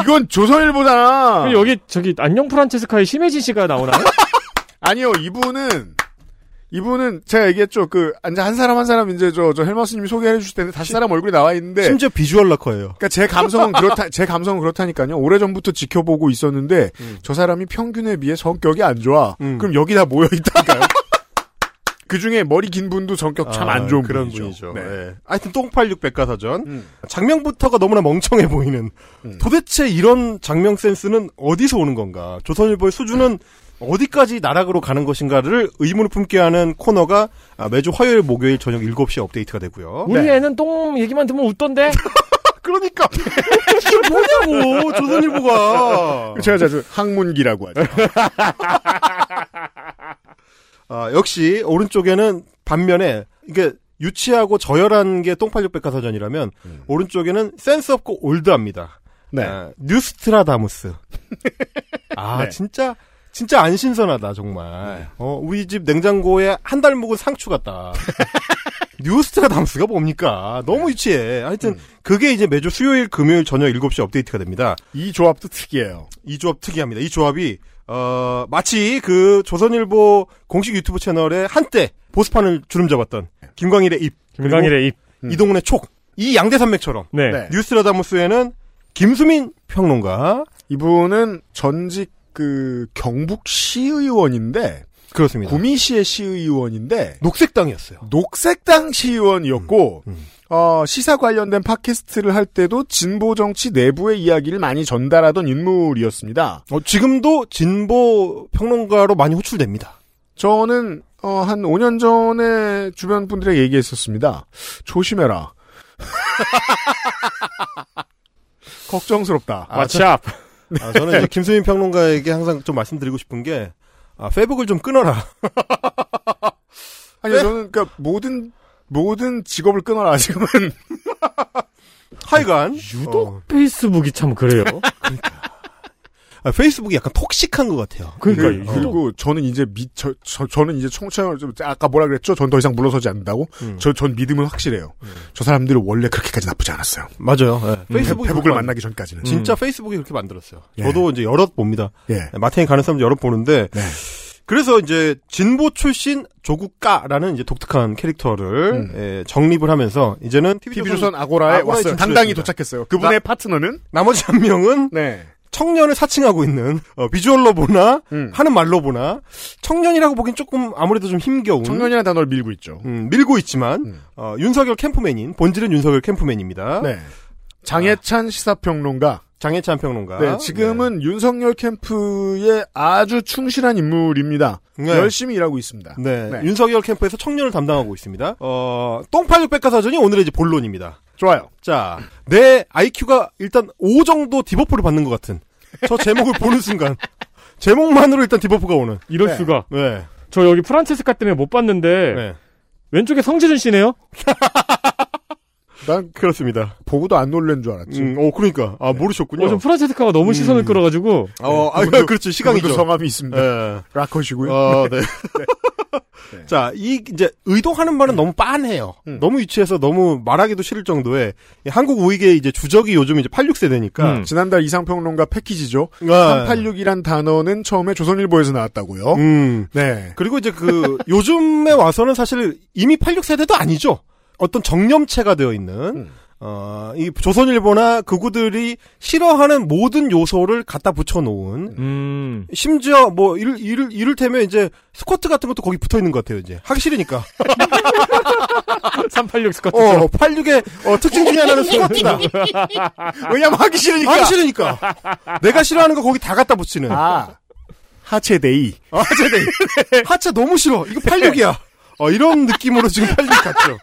이건 조선일보잖아. 여기 저기 안녕 프란체스카의 심혜진 씨가 나오나요? 아니요, 이분은 이분은 제가 얘기했죠. 그 이제 한 사람 한 사람 이제 저저 헬마우스님이 소개해 주실 때는 다시 사람 얼굴이 나와 있는데 심지어 비주얼 락커예요. 그러니까 제 감성은 그렇다 제 감성은 그렇다니까요. 오래 전부터 지켜보고 있었는데 저 사람이 평균에 비해 성격이 안 좋아. 음. 그럼 여기 다 모여 있다니까요. 그 중에 머리 긴 분도 성격 참 안 좋은 아, 그런 분이죠. 분이죠. 네. 네. 하여튼 똥86 백과사전 음. 장면부터가 너무나 멍청해 보이는 음. 도대체 이런 장면 센스는 어디서 오는 건가? 조선일보의 수준은 어디까지 나락으로 가는 것인가를 의문을 품게 하는 코너가 아, 매주 화요일 목요일 저녁 7시에 업데이트가 되고요. 우리 네. 애는 똥 얘기만 들으면 웃던데? 그러니까 이게 뭐냐고 조선일보가 제가 자주 항문기라고 하죠. 아, 역시 오른쪽에는 반면에 이게 유치하고 저열한 게 똥86 백과사전이라면 오른쪽에는 센스 없고 old합니다. 네. 아, 뉴스트라다무스. 아 네. 진짜 진짜 안 신선하다 정말. 어 우리 집 냉장고에 한 달 묵은 상추 같다. 뉴스트라다무스가 뭡니까? 너무 유치해. 하여튼 그게 이제 매주 수요일 금요일 저녁 7시 업데이트가 됩니다. 이 조합도 특이해요. 이 조합 특이합니다. 이 조합이 어 마치 그 조선일보 공식 유튜브 채널에 한때 보수판을 주름 잡았던 김광일의 입, 김광일의 입. 그리고 이동훈의 촉, 이 양대 산맥처럼 네. 네. 뉴스라다무스에는 김수민 평론가 이분은 전직 그 경북 시의원인데 그렇습니다. 구미시의 시의원인데 녹색당이었어요. 녹색당 시의원이었고 음, 어, 시사 관련된 팟캐스트를 할 때도 진보 정치 내부의 이야기를 많이 전달하던 인물이었습니다. 어, 지금도 진보 평론가로 많이 호출됩니다. 저는 어, 한 5년 전에 주변 분들에게 얘기했었습니다. 조심해라. 걱정스럽다. 왓츠업. 아, 저는 이제 김수민 평론가에게 항상 좀 말씀드리고 싶은 게 아, 페북을 좀 끊어라. 아니 저는 그러니까 모든 모든 직업을 끊어라 지금은 하여간 유독 어, 페이스북이 참 그래요. 아, 페이스북이 약간 톡식한 것 같아요. 그러니까 그, 그리고 저는 이제 미, 저, 저, 저 는 이제 청취자, 좀 아까 뭐라 그랬죠? 전 더 이상 물러서지 않는다고? 음. 저, 전 믿음은 확실해요. 저 사람들은 원래 그렇게까지 나쁘지 않았어요. 맞아요. 예. 페이스북이 페북을 그렇게 만나기 전까지는. 진짜 페이스북이 그렇게 만들었어요. 예. 저도 이제 여럿 봅니다. 예. 마탱이 가는 사람 여럿 보는데 네. 그래서 이제 진보 출신 조국가라는 이제 독특한 캐릭터를 음. 예, 정립을 하면서 이제는 TV조선 아고라에 아고라에 왔어요. 당당히 도착했어요. 그분의 파트너는? 나머지 한 명은 네. 청년을 사칭하고 있는 어, 비주얼로 보나 음. 하는 말로 보나 청년이라고 보긴 조금 아무래도 좀 힘겨운 청년이라는 단어를 밀고 있죠. 음, 밀고 있지만 음. 어, 윤석열 캠프맨인 본질은 윤석열 캠프맨입니다. 네. 장해찬 시사평론가. 장혜찬 평론가. 네, 지금은 윤석열 캠프에 아주 충실한 인물입니다. 네. 열심히 일하고 있습니다. 네. 네. 윤석열 캠프에서 청년을 담당하고 있습니다. 어, 똥파육 백과사전이 오늘의 이제 본론입니다. 좋아요. 자, 내 IQ가 일단 5 정도 debuff를 받는 것 같은 저 제목을 보는 순간 제목만으로 일단 debuff가 오는. 이럴 네. 수가. 네. 저 여기 프란체스카 때문에 못 봤는데 네. 왼쪽에 성제준 씨네요. 난 그렇습니다. 보고도 안 놀란 줄 알았지. 음, 어, 그러니까. 아, 모르셨군요. 어, 좀 프란체스카가 너무 시선을 끌어가지고 어, 아, 그분도- 그렇죠. 시간이죠. 성함이 있습니다. 예. 라커시고요. 어, 네. 자, 이 이제 의도하는 말은 너무 빤해요. 음. 너무 유치해서 너무 말하기도 싫을 정도의 이 한국 우익의 이제 주적이 요즘 이제 86세대니까 음. 지난달 이상평론가 패키지죠. 아, 386이란 단어는 처음에 조선일보에서 나왔다고요. 음. 네. 그리고 이제 그 요즘에 와서는 사실 이미 86세대도 아니죠. 어떤 정념체가 되어 있는 음. 어, 이 조선일보나 극우들이 싫어하는 모든 요소를 갖다 붙여놓은 음. 심지어 뭐 이를 이를 이를테면 이제 스쿼트 같은 것도 거기 붙어 있는 것 같아요 이제 하기 싫으니까 386 스쿼트. 어 86의 어, 특징 중에 하나는 스쿼트다 왜냐면 하기 싫으니까. 하기 싫으니까 내가 싫어하는 거 거기 다 갖다 붙이는 아. 하체데이. 아, 하체 네. 하체 너무 싫어 이거 86이야 어 이런 느낌으로 지금 86 같죠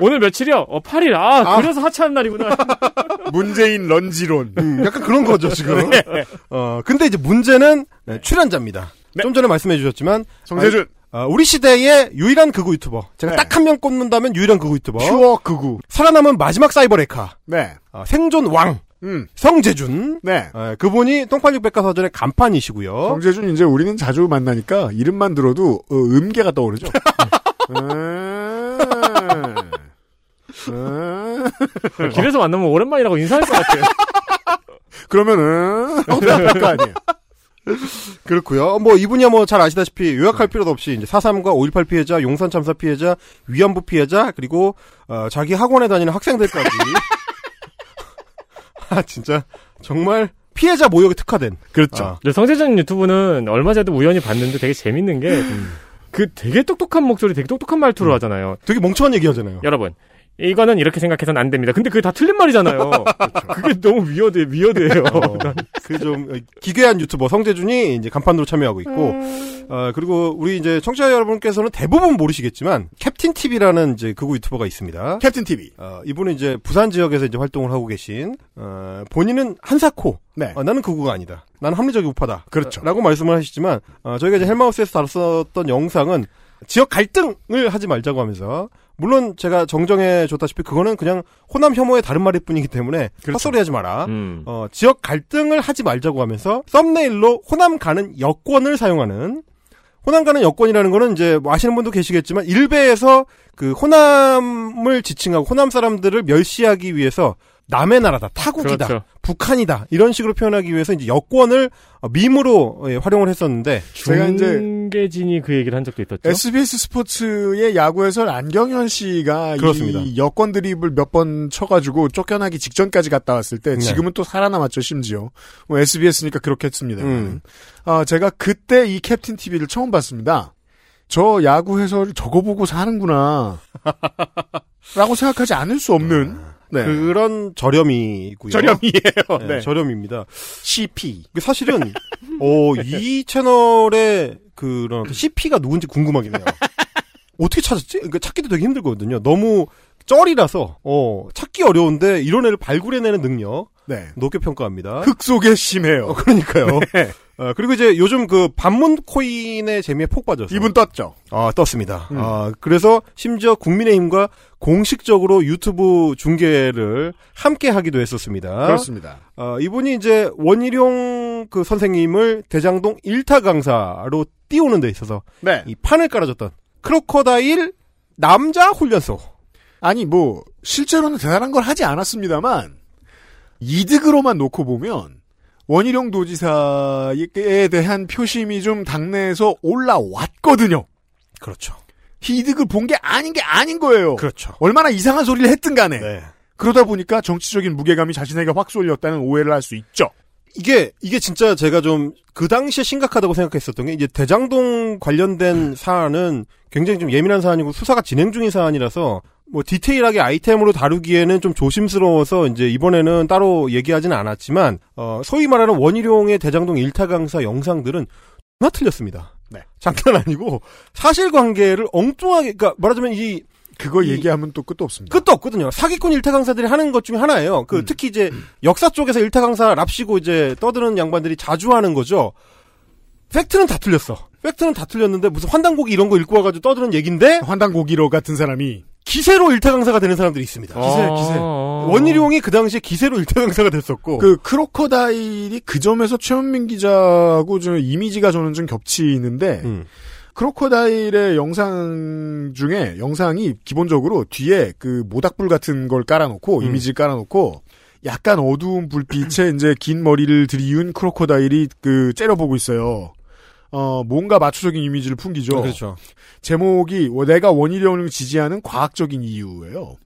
오늘 며칠이요? 어, 8일. 아, 아. 그래서 하차하는 날이구나. 문재인 런지론. 음, 약간 그런 거죠 지금 어 근데 이제 문제는 네, 출연자입니다 좀 전에 말씀해 주셨지만 성세준. 아, 우리 시대의 유일한 극우 유튜버 제가 네. 딱한 명 꼽는다면 유일한 극우 유튜버 퓨어 극우. 살아남은 마지막 사이버 레카 네. 아, 생존 왕 음. 성재준 네. 아, 그분이 똥팔육 백과사전의 간판이시고요. 성재준 이제 우리는 자주 만나니까 이름만 들어도 어, 음계가 떠오르죠. 음. 음. 길에서 만나면 오랜만이라고 인사할 것 같아요. 그러면은 대답할 거 아니에요. 그렇고요. 뭐 이분이야 뭐 잘 아시다시피 요약할 필요도 없이 이제 4.3과 5.18 피해자, 용산 참사 피해자, 위안부 피해자, 그리고 어, 자기 학원에 다니는 학생들까지 아 진짜 정말 피해자 모욕에 특화된 그렇죠. 아, 성제준 유튜브는 얼마 전에도 우연히 봤는데 되게 재밌는 게, 그 되게 똑똑한 목소리, 되게 똑똑한 말투로 하잖아요. 되게 멍청한 얘기 하잖아요. 여러분, 이거는 이렇게 생각해서는 안 됩니다. 근데 그게 다 틀린 말이잖아요. 그게 너무 위어드, 위어드예요. 어, 그좀 기괴한 유튜버 성제준이 이제 간판으로 참여하고 있고, 음. 어, 그리고 우리 이제 청취자 여러분께서는 대부분 모르시겠지만 캡틴 TV라는 이제 극우 유튜버가 있습니다. 캡틴 TV. 어, 이분은 이제 부산 지역에서 이제 활동을 하고 계신 어, 본인은 한사코. 네. 어, 나는 극우가 아니다. 나는 합리적인 우파다. 그렇죠. 어, 라고 말씀을 하시지만 어, 저희가 이제 헬마우스에서 다뤘었던 영상은 지역 갈등을 하지 말자고 하면서 물론 제가 정정해 줬다시피 그거는 그냥 호남 혐오의 다른 말일 뿐이기 때문에 그렇죠. 헛소리 하지 마라. 음. 어, 지역 갈등을 하지 말자고 하면서 썸네일로 호남 가는 여권을 사용하는 호남 가는 여권이라는 거는 이제 뭐 아시는 분도 계시겠지만 일베에서 그 호남을 지칭하고 호남 사람들을 멸시하기 위해서 남의 나라다, 타국이다, 그렇죠. 북한이다 이런 식으로 표현하기 위해서 이제 여권을 어, 밈으로 예, 활용을 했었는데 제가 이제 중계진이 그 얘기를 한 적도 있었죠. SBS 스포츠의 야구 해설 안경현 씨가 그렇습니다. 이 여권 드립을 몇 번 쳐가지고 쫓겨나기 직전까지 갔다 왔을 때 네. 지금은 또 살아남았죠 심지어 뭐 SBS니까 그렇게 했습니다. 음. 아 제가 그때 이 캡틴 TV를 처음 봤습니다. 저 야구 해설을 저거 보고 사는구나 라고 생각하지 않을 수 없는 네. 그런 저렴이고요. 저렴이에요. 네, 네. 저렴입니다. CP 그 사실은 어, 이 채널의 그런 CP가 누군지 궁금하긴 해요. 어떻게 찾았지? 그러니까 찾기도 되게 힘들거든요. 너무 쩔이라서 어, 찾기 어려운데 이런 애를 발굴해내는 능력 네. 높게 평가합니다. 흙 속에 심해요. 어, 그러니까요. 네. 어, 그리고 이제 요즘 그 반문 코인의 재미에 폭 빠져서 이분 떴죠. 아, 떴습니다. 음. 아, 그래서 심지어 국민의힘과 공식적으로 유튜브 중계를 함께 하기도 했었습니다. 그렇습니다. 어, 이분이 이제 원희룡 그 선생님을 대장동 일타 강사로 띄우는 데 있어서 네. 이 판을 깔아줬던 크로커다일 남자 훈련소. 아니 뭐 실제로는 대단한 걸 하지 않았습니다만 이득으로만 놓고 보면 원희룡 도지사에 대한 표심이 좀 당내에서 올라왔거든요. 그렇죠. 이득을 본 게 아닌 게 아닌 거예요. 그렇죠. 얼마나 이상한 소리를 했든 간에. 네. 그러다 보니까 정치적인 무게감이 자신에게 확 쏠렸다는 오해를 할 수 있죠. 이게 이게 진짜 제가 좀 그 당시에 심각하다고 생각했었던 게 이제 대장동 관련된 사안은 굉장히 좀 예민한 사안이고 수사가 진행 중인 사안이라서 뭐 디테일하게 아이템으로 다루기에는 좀 조심스러워서 이제 이번에는 따로 얘기하지는 않았지만 어 소위 말하는 원희룡의 대장동 일타 강사 영상들은 나 틀렸습니다. 네. 장난 아니고 사실관계를 엉뚱하게 그러니까 말하자면 이 그거 이- 얘기하면 또 끝도 없습니다. 끝도 없거든요. 사기꾼 일타 강사들이 하는 것 중에 하나예요. 그 음. 특히 이제 역사 쪽에서 일타 강사 랍시고 이제 떠드는 양반들이 자주 하는 거죠. 팩트는 다 틀렸어. 팩트는 다 틀렸는데 무슨 환단고기 이런 거 읽고 와가지고 떠드는 얘긴데 환단고기로 같은 사람이 기세로 일타 강사가 되는 사람들이 있습니다. 기세, 기세. 어. 원희룡이 그 당시에 기세로 일타 강사가 됐었고 그 크로커다일이 그 점에서 최현민 기자하고 좀 이미지가 저는 좀 겹치는데 음. 크로커다일의 영상 중에 영상이 기본적으로 뒤에 그 모닥불 같은 걸 깔아놓고 음. 이미지를 깔아놓고 약간 어두운 불빛에 이제 긴 머리를 들이운 크로커다일이 그 째려보고 있어요. 어 뭔가 마초적인 이미지를 풍기죠. 그렇죠. 제목이 뭐 내가 원희룡을 지지하는 과학적인 이유예요.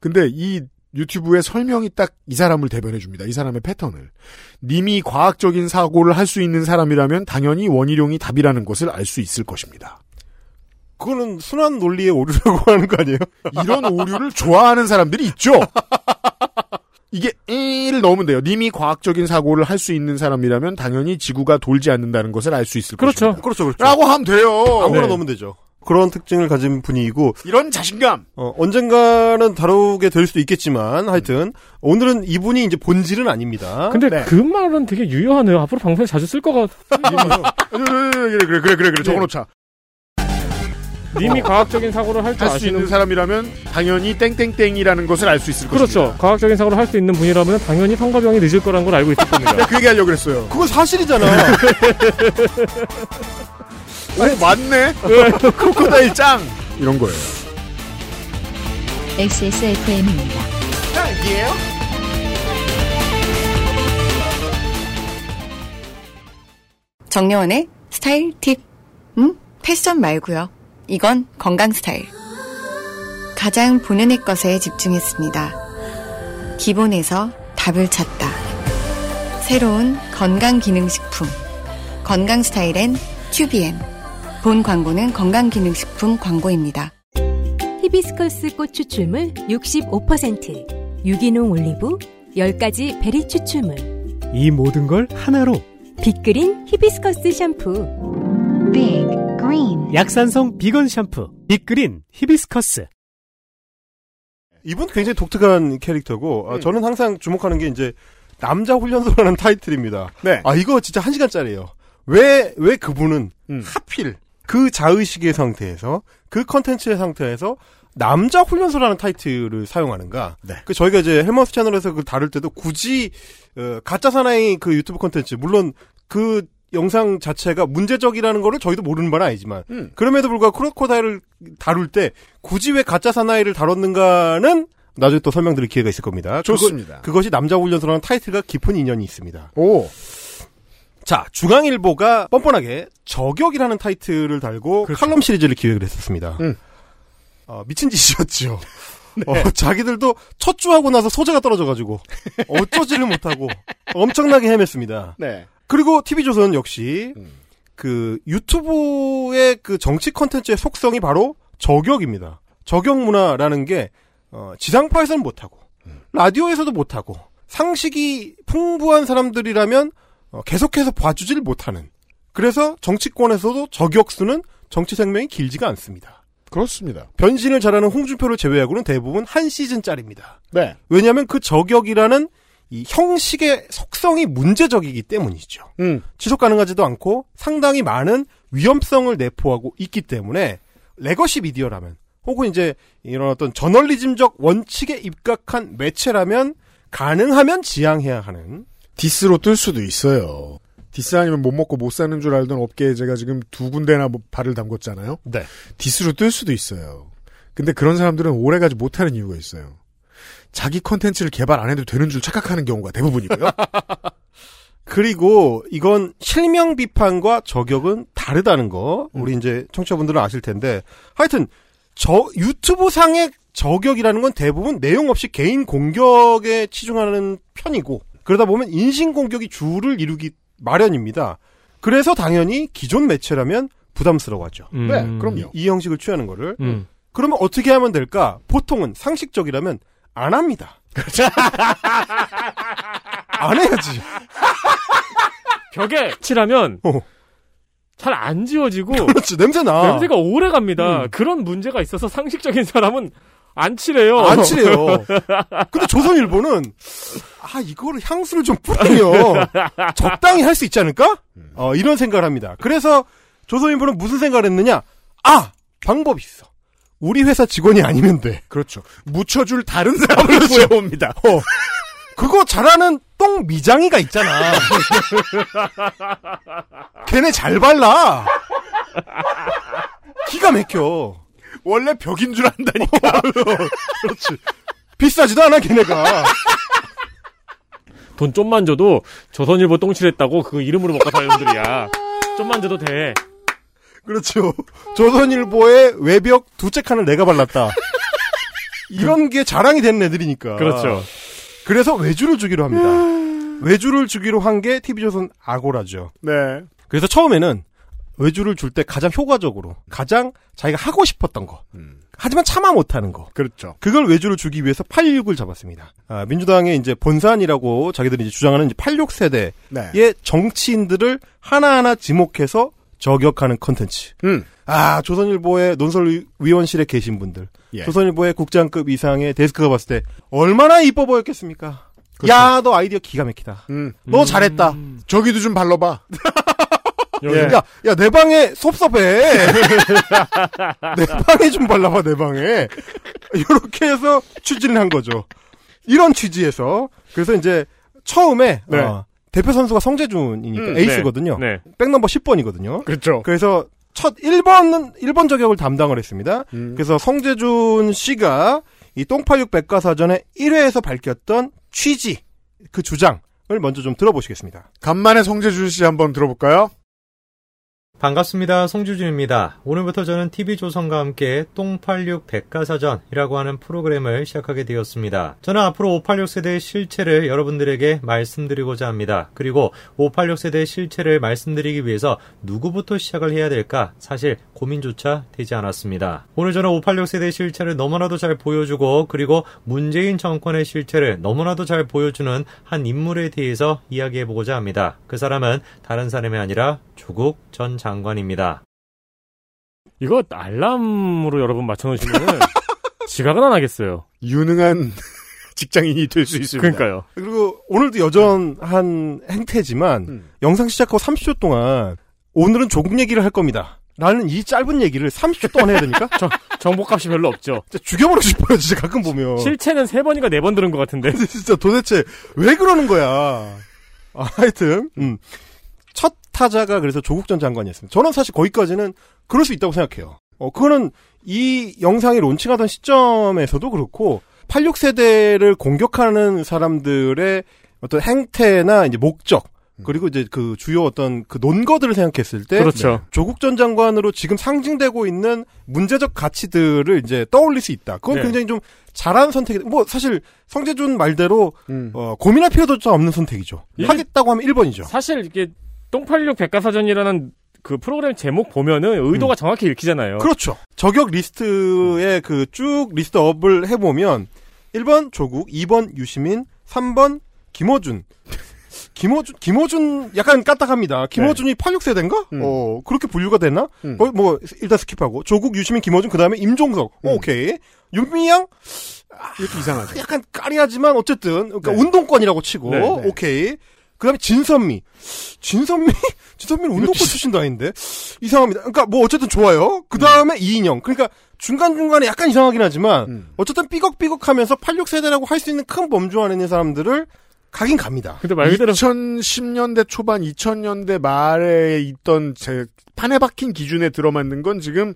근데 이 유튜브에 설명이 딱 이 사람을 대변해 줍니다. 이 사람의 패턴을. 님이 과학적인 사고를 할 수 있는 사람이라면 당연히 원희룡이 답이라는 것을 알 수 있을 것입니다. 그거는 순환 논리의 오류라고 하는 거 아니에요? 이런 오류를 좋아하는 사람들이 있죠. 이게 1을 넣으면 돼요. 님이 과학적인 사고를 할 수 있는 사람이라면 당연히 지구가 돌지 않는다는 것을 알 수 있을 그렇죠. 것입니다. 그렇죠, 그렇죠. 라고 하면 돼요. 아무거나 네. 넣으면 되죠. 그런 특징을 가진 분이고 이런 자신감. 어, 언젠가는 다루게 될 수도 있겠지만 하여튼 오늘은 이분이 이제 본질은 아닙니다. 근데 네. 그 말은 되게 유효하네요. 앞으로 방송에 자주 쓸 것 같. 그래, 그래, 그래, 그래, 그래. 적어놓자. 님이 과학적인 사고를 할 줄 할 수 아시는 있는 사람이라면 당연히 땡땡땡이라는 것을 알 수 있을 그렇죠. 것입니다. 과학적인 사고를 할 수 있는 분이라면 당연히 성가병이 늦을 거란 걸 알고 있을 겁니다. 그 얘기 하려고 그랬어요. 그거 사실이잖아. 오, 맞네. 크로커다일 짱. 이런 거예요. XSFM입니다. 정려원의 스타일 팁. 음? 패션 말고요. 이건 건강 스타일. 가장 본연의 것에 집중했습니다. 기본에서 답을 찾다. 새로운 건강 기능식품. 건강 스타일엔 튜비엠. 본 광고는 건강기능식품 광고입니다. 히비스커스 꽃 추출물 65%, 유기농 올리브, 10가지 베리 추출물, 이 모든 걸 하나로 빅그린 히비스커스 샴푸. Big Green 약산성 비건 샴푸 빅그린 히비스커스 이분 굉장히 독특한 캐릭터고 아, 음. 저는 항상 주목하는 게 이제 남자 훈련소라는 타이틀입니다. 네. 아 이거 진짜 한 시간짜리예요. 왜 왜 그분은 음. 하필 그 자의식의 상태에서 그 컨텐츠의 상태에서 남자 훈련소라는 타이틀을 사용하는가? 네. 그 저희가 이제 헬마우스 채널에서 그 다룰 때도 굳이 어, 가짜 사나이 그 유튜브 컨텐츠 물론 그 영상 자체가 문제적이라는 거를 저희도 모르는 바는 아니지만 음. 그럼에도 불구하고 크로코다일을 다룰 때 굳이 왜 가짜 사나이를 다뤘는가는 나중에 또 설명드릴 기회가 있을 겁니다. 좋습니다. 그거, 그것이 남자 훈련소라는 타이틀과 깊은 인연이 있습니다. 오. 자, 중앙일보가 뻔뻔하게 저격이라는 타이틀을 달고 칼럼 시리즈를 기획을 했었습니다. 음. 어, 미친 짓이었죠. 어, 자기들도 첫 주하고 나서 소재가 떨어져가지고 어쩌지를 못하고 엄청나게 헤맸습니다. 네. 그리고 TV조선 역시 음. 그 유튜브의 그 정치 컨텐츠의 속성이 바로 저격입니다. 저격 문화라는 게 어, 지상파에서는 못하고 라디오에서도 못하고 상식이 풍부한 사람들이라면 어, 계속해서 봐주질 못하는 그래서 정치권에서도 저격수는 정치 생명이 길지가 않습니다. 그렇습니다. 변신을 잘하는 홍준표를 제외하고는 대부분 한 시즌짜리입니다. 네. 왜냐하면 그 저격이라는 이 형식의 속성이 문제적이기 때문이죠. 음. 지속 가능하지도 않고 상당히 많은 위험성을 내포하고 있기 때문에 legacy 미디어라면 혹은 이제 이런 어떤 저널리즘적 원칙에 입각한 매체라면 가능하면 지양해야 하는 디스로 뜰 수도 있어요. 디스 아니면 못 먹고 못 사는 줄 알던 업계에 제가 지금 두 군데나 뭐 발을 담궜잖아요. 네. 디스로 뜰 수도 있어요. 근데 그런 사람들은 오래가지 못하는 이유가 있어요. 자기 컨텐츠를 개발 안 해도 되는 줄 착각하는 경우가 대부분이고요. 그리고 이건 실명 비판과 저격은 다르다는 거 우리 이제 청취자분들은 아실 텐데 하여튼 저 유튜브 상의 저격이라는 건 대부분 내용 없이 개인 공격에 치중하는 편이고 그러다 보면 인신 공격이 주를 이루기 마련입니다. 그래서 당연히 기존 매체라면 부담스러워하죠. 음. 네, 그럼요. 이 형식을 취하는 거를. 음. 그러면 어떻게 하면 될까? 보통은 상식적이라면 안 합니다. 안 해야지. 벽에 칠하면 어. 잘안 지워지고 그렇지 냄새 나. 냄새가 오래 갑니다. 음. 그런 문제가 있어서 상식적인 사람은 안 칠해요. 안 칠해요. 근데 조선일보는 아 이거를 향수를 좀 뿌리면 적당히 할 수 있지 않을까? 어, 이런 생각을 합니다. 그래서 조선일보는 무슨 생각을 했느냐? 아 방법이 있어. 우리 회사 직원이 아니면 돼. 그렇죠. 묻혀줄 다른 사람을 구해옵니다. 어. 그거 잘하는 똥 미장이가 있잖아. 걔네 잘 발라. 기가 막혀. 원래 벽인 줄 안다니까. 그렇지. 비싸지도 않아 걔네가. 돈 좀만 줘도 조선일보 똥칠했다고 그 이름으로 먹고 사는 놈들이야. 좀만 줘도 돼. 그렇죠. 조선일보의 외벽 두째 칸을 내가 발랐다. 이런 게 자랑이 되는 애들이니까. 그렇죠. 그래서 외주를 주기로 합니다. 외주를 주기로 한 게 TV조선 아고라죠. 네. 그래서 처음에는 외주를 줄 때 가장 효과적으로, 가장 자기가 하고 싶었던 거, 하지만 참아 못하는 거. 그렇죠. 그걸 외주를 주기 위해서 86을 잡았습니다. 아, 민주당의 이제 본산이라고 자기들이 이제 주장하는 이제 86 세대의 네. 정치인들을 하나하나 지목해서 저격하는 컨텐츠. 음. 아, 조선일보의 논설위원실에 계신 분들. 예. 조선일보의 국장급 이상의 데스크가 봤을 때 얼마나 이뻐 보였겠습니까? 그렇죠. 야, 너 아이디어 기가 막히다. 음. 너 잘했다. 저기도 좀 발라봐. 예. 야, 야, 내 방에 섭섭해. 내 방에 좀 발라봐, 내 방에. 이렇게 해서 추진을 한 거죠. 이런 취지에서. 그래서 이제 처음에, 네. 어, 대표 선수가 성재준이니까 음, 에이스거든요. 네. 백넘버 10번이거든요. 그렇죠. 그래서 첫 1번은 1번 저격을 담당을 했습니다. 음. 그래서 성재준 씨가 이 똥팔육 백과사전의 1회에서 밝혔던 취지, 그 주장을 먼저 좀 들어보시겠습니다. 간만에 성재준 씨 한번 들어볼까요? 반갑습니다. 송주준입니다. 오늘부터 저는 TV조선과 함께 똥86 백과사전이라고 하는 프로그램을 시작하게 되었습니다. 저는 앞으로 586 세대의 실체를 여러분들에게 말씀드리고자 합니다. 그리고 586 세대의 실체를 말씀드리기 위해서 누구부터 시작을 해야 될까 사실 고민조차 되지 않았습니다. 오늘 저는 586 세대의 실체를 너무나도 잘 보여주고 그리고 문재인 정권의 실체를 너무나도 잘 보여주는 한 인물에 대해서 이야기해보고자 합니다. 그 사람은 다른 사람이 아니라 조국 전 장관입니다. 이거 알람으로 여러분 맞춰놓으시면은 지각은 안 하겠어요. 유능한 직장인이 될 수 있습니다. 그러니까요. 그리고 오늘도 여전한 행태지만 음. 영상 시작하고 30초 동안 오늘은 조국 얘기를 할 겁니다. 라는 이 짧은 얘기를 30초 동안 해야 됩니까? 정보값이 별로 없죠. 진짜 죽여버리고 싶어요, 진짜 가끔 보면. 실체는 세 번인가 네번 들은 것 같은데. 근데 진짜 도대체 왜 그러는 거야. 아, 하여튼, 음. 첫 타자가 그래서 조국 전 장관이었습니다. 저는 사실 거기까지는 그럴 수 있다고 생각해요. 어, 그거는 이 영상이 론칭하던 시점에서도 그렇고, 86세대를 공격하는 사람들의 어떤 행태나 이제 목적, 그리고 이제 그 주요 어떤 그 논거들을 생각했을 때 그렇죠. 조국 전 장관으로 지금 상징되고 있는 문제적 가치들을 이제 떠올릴 수 있다. 그건 네. 굉장히 좀 잘한 선택이 뭐 사실 성재준 말대로 음. 어, 고민할 필요도 좀 없는 선택이죠. 하겠다고 하면 1번이죠. 사실 이게 똥팔육 백과사전이라는 그 프로그램 제목 보면은 의도가 정확히 읽히잖아요. 그렇죠. 저격 리스트에 그 쭉 list up을 해보면 1번 조국, 2번 유시민, 3번 김어준. 김어준, 김어준 약간 까딱합니다. 김어준이 86세대인가? 음. 어, 그렇게 분류가 됐나? 음. 어, 뭐, 일단 skip하고. 조국, 유시민, 김어준, 그 다음에 임종석. 어, 음. 오케이. 윤미향? 이렇게 이상하죠. 약간 까리하지만 어쨌든, 그러니까 네. 운동권이라고 치고. 네, 네. 오케이. 그 다음에 진선미. 진선미? 진선미는 운동권 출신도 아닌데? 이상합니다. 그러니까 뭐 어쨌든 좋아요. 그 다음에 이인영. 그러니까 중간중간에 약간 이상하긴 하지만, 음. 어쨌든 삐걱삐걱 하면서 86세대라고 할 수 있는 큰 범주 안에 있는 사람들을 가긴 갑니다. 근데 말 그대로 2010년대 초반, 2000년대 말에 있던 제 판에 박힌 기준에 들어맞는 건 지금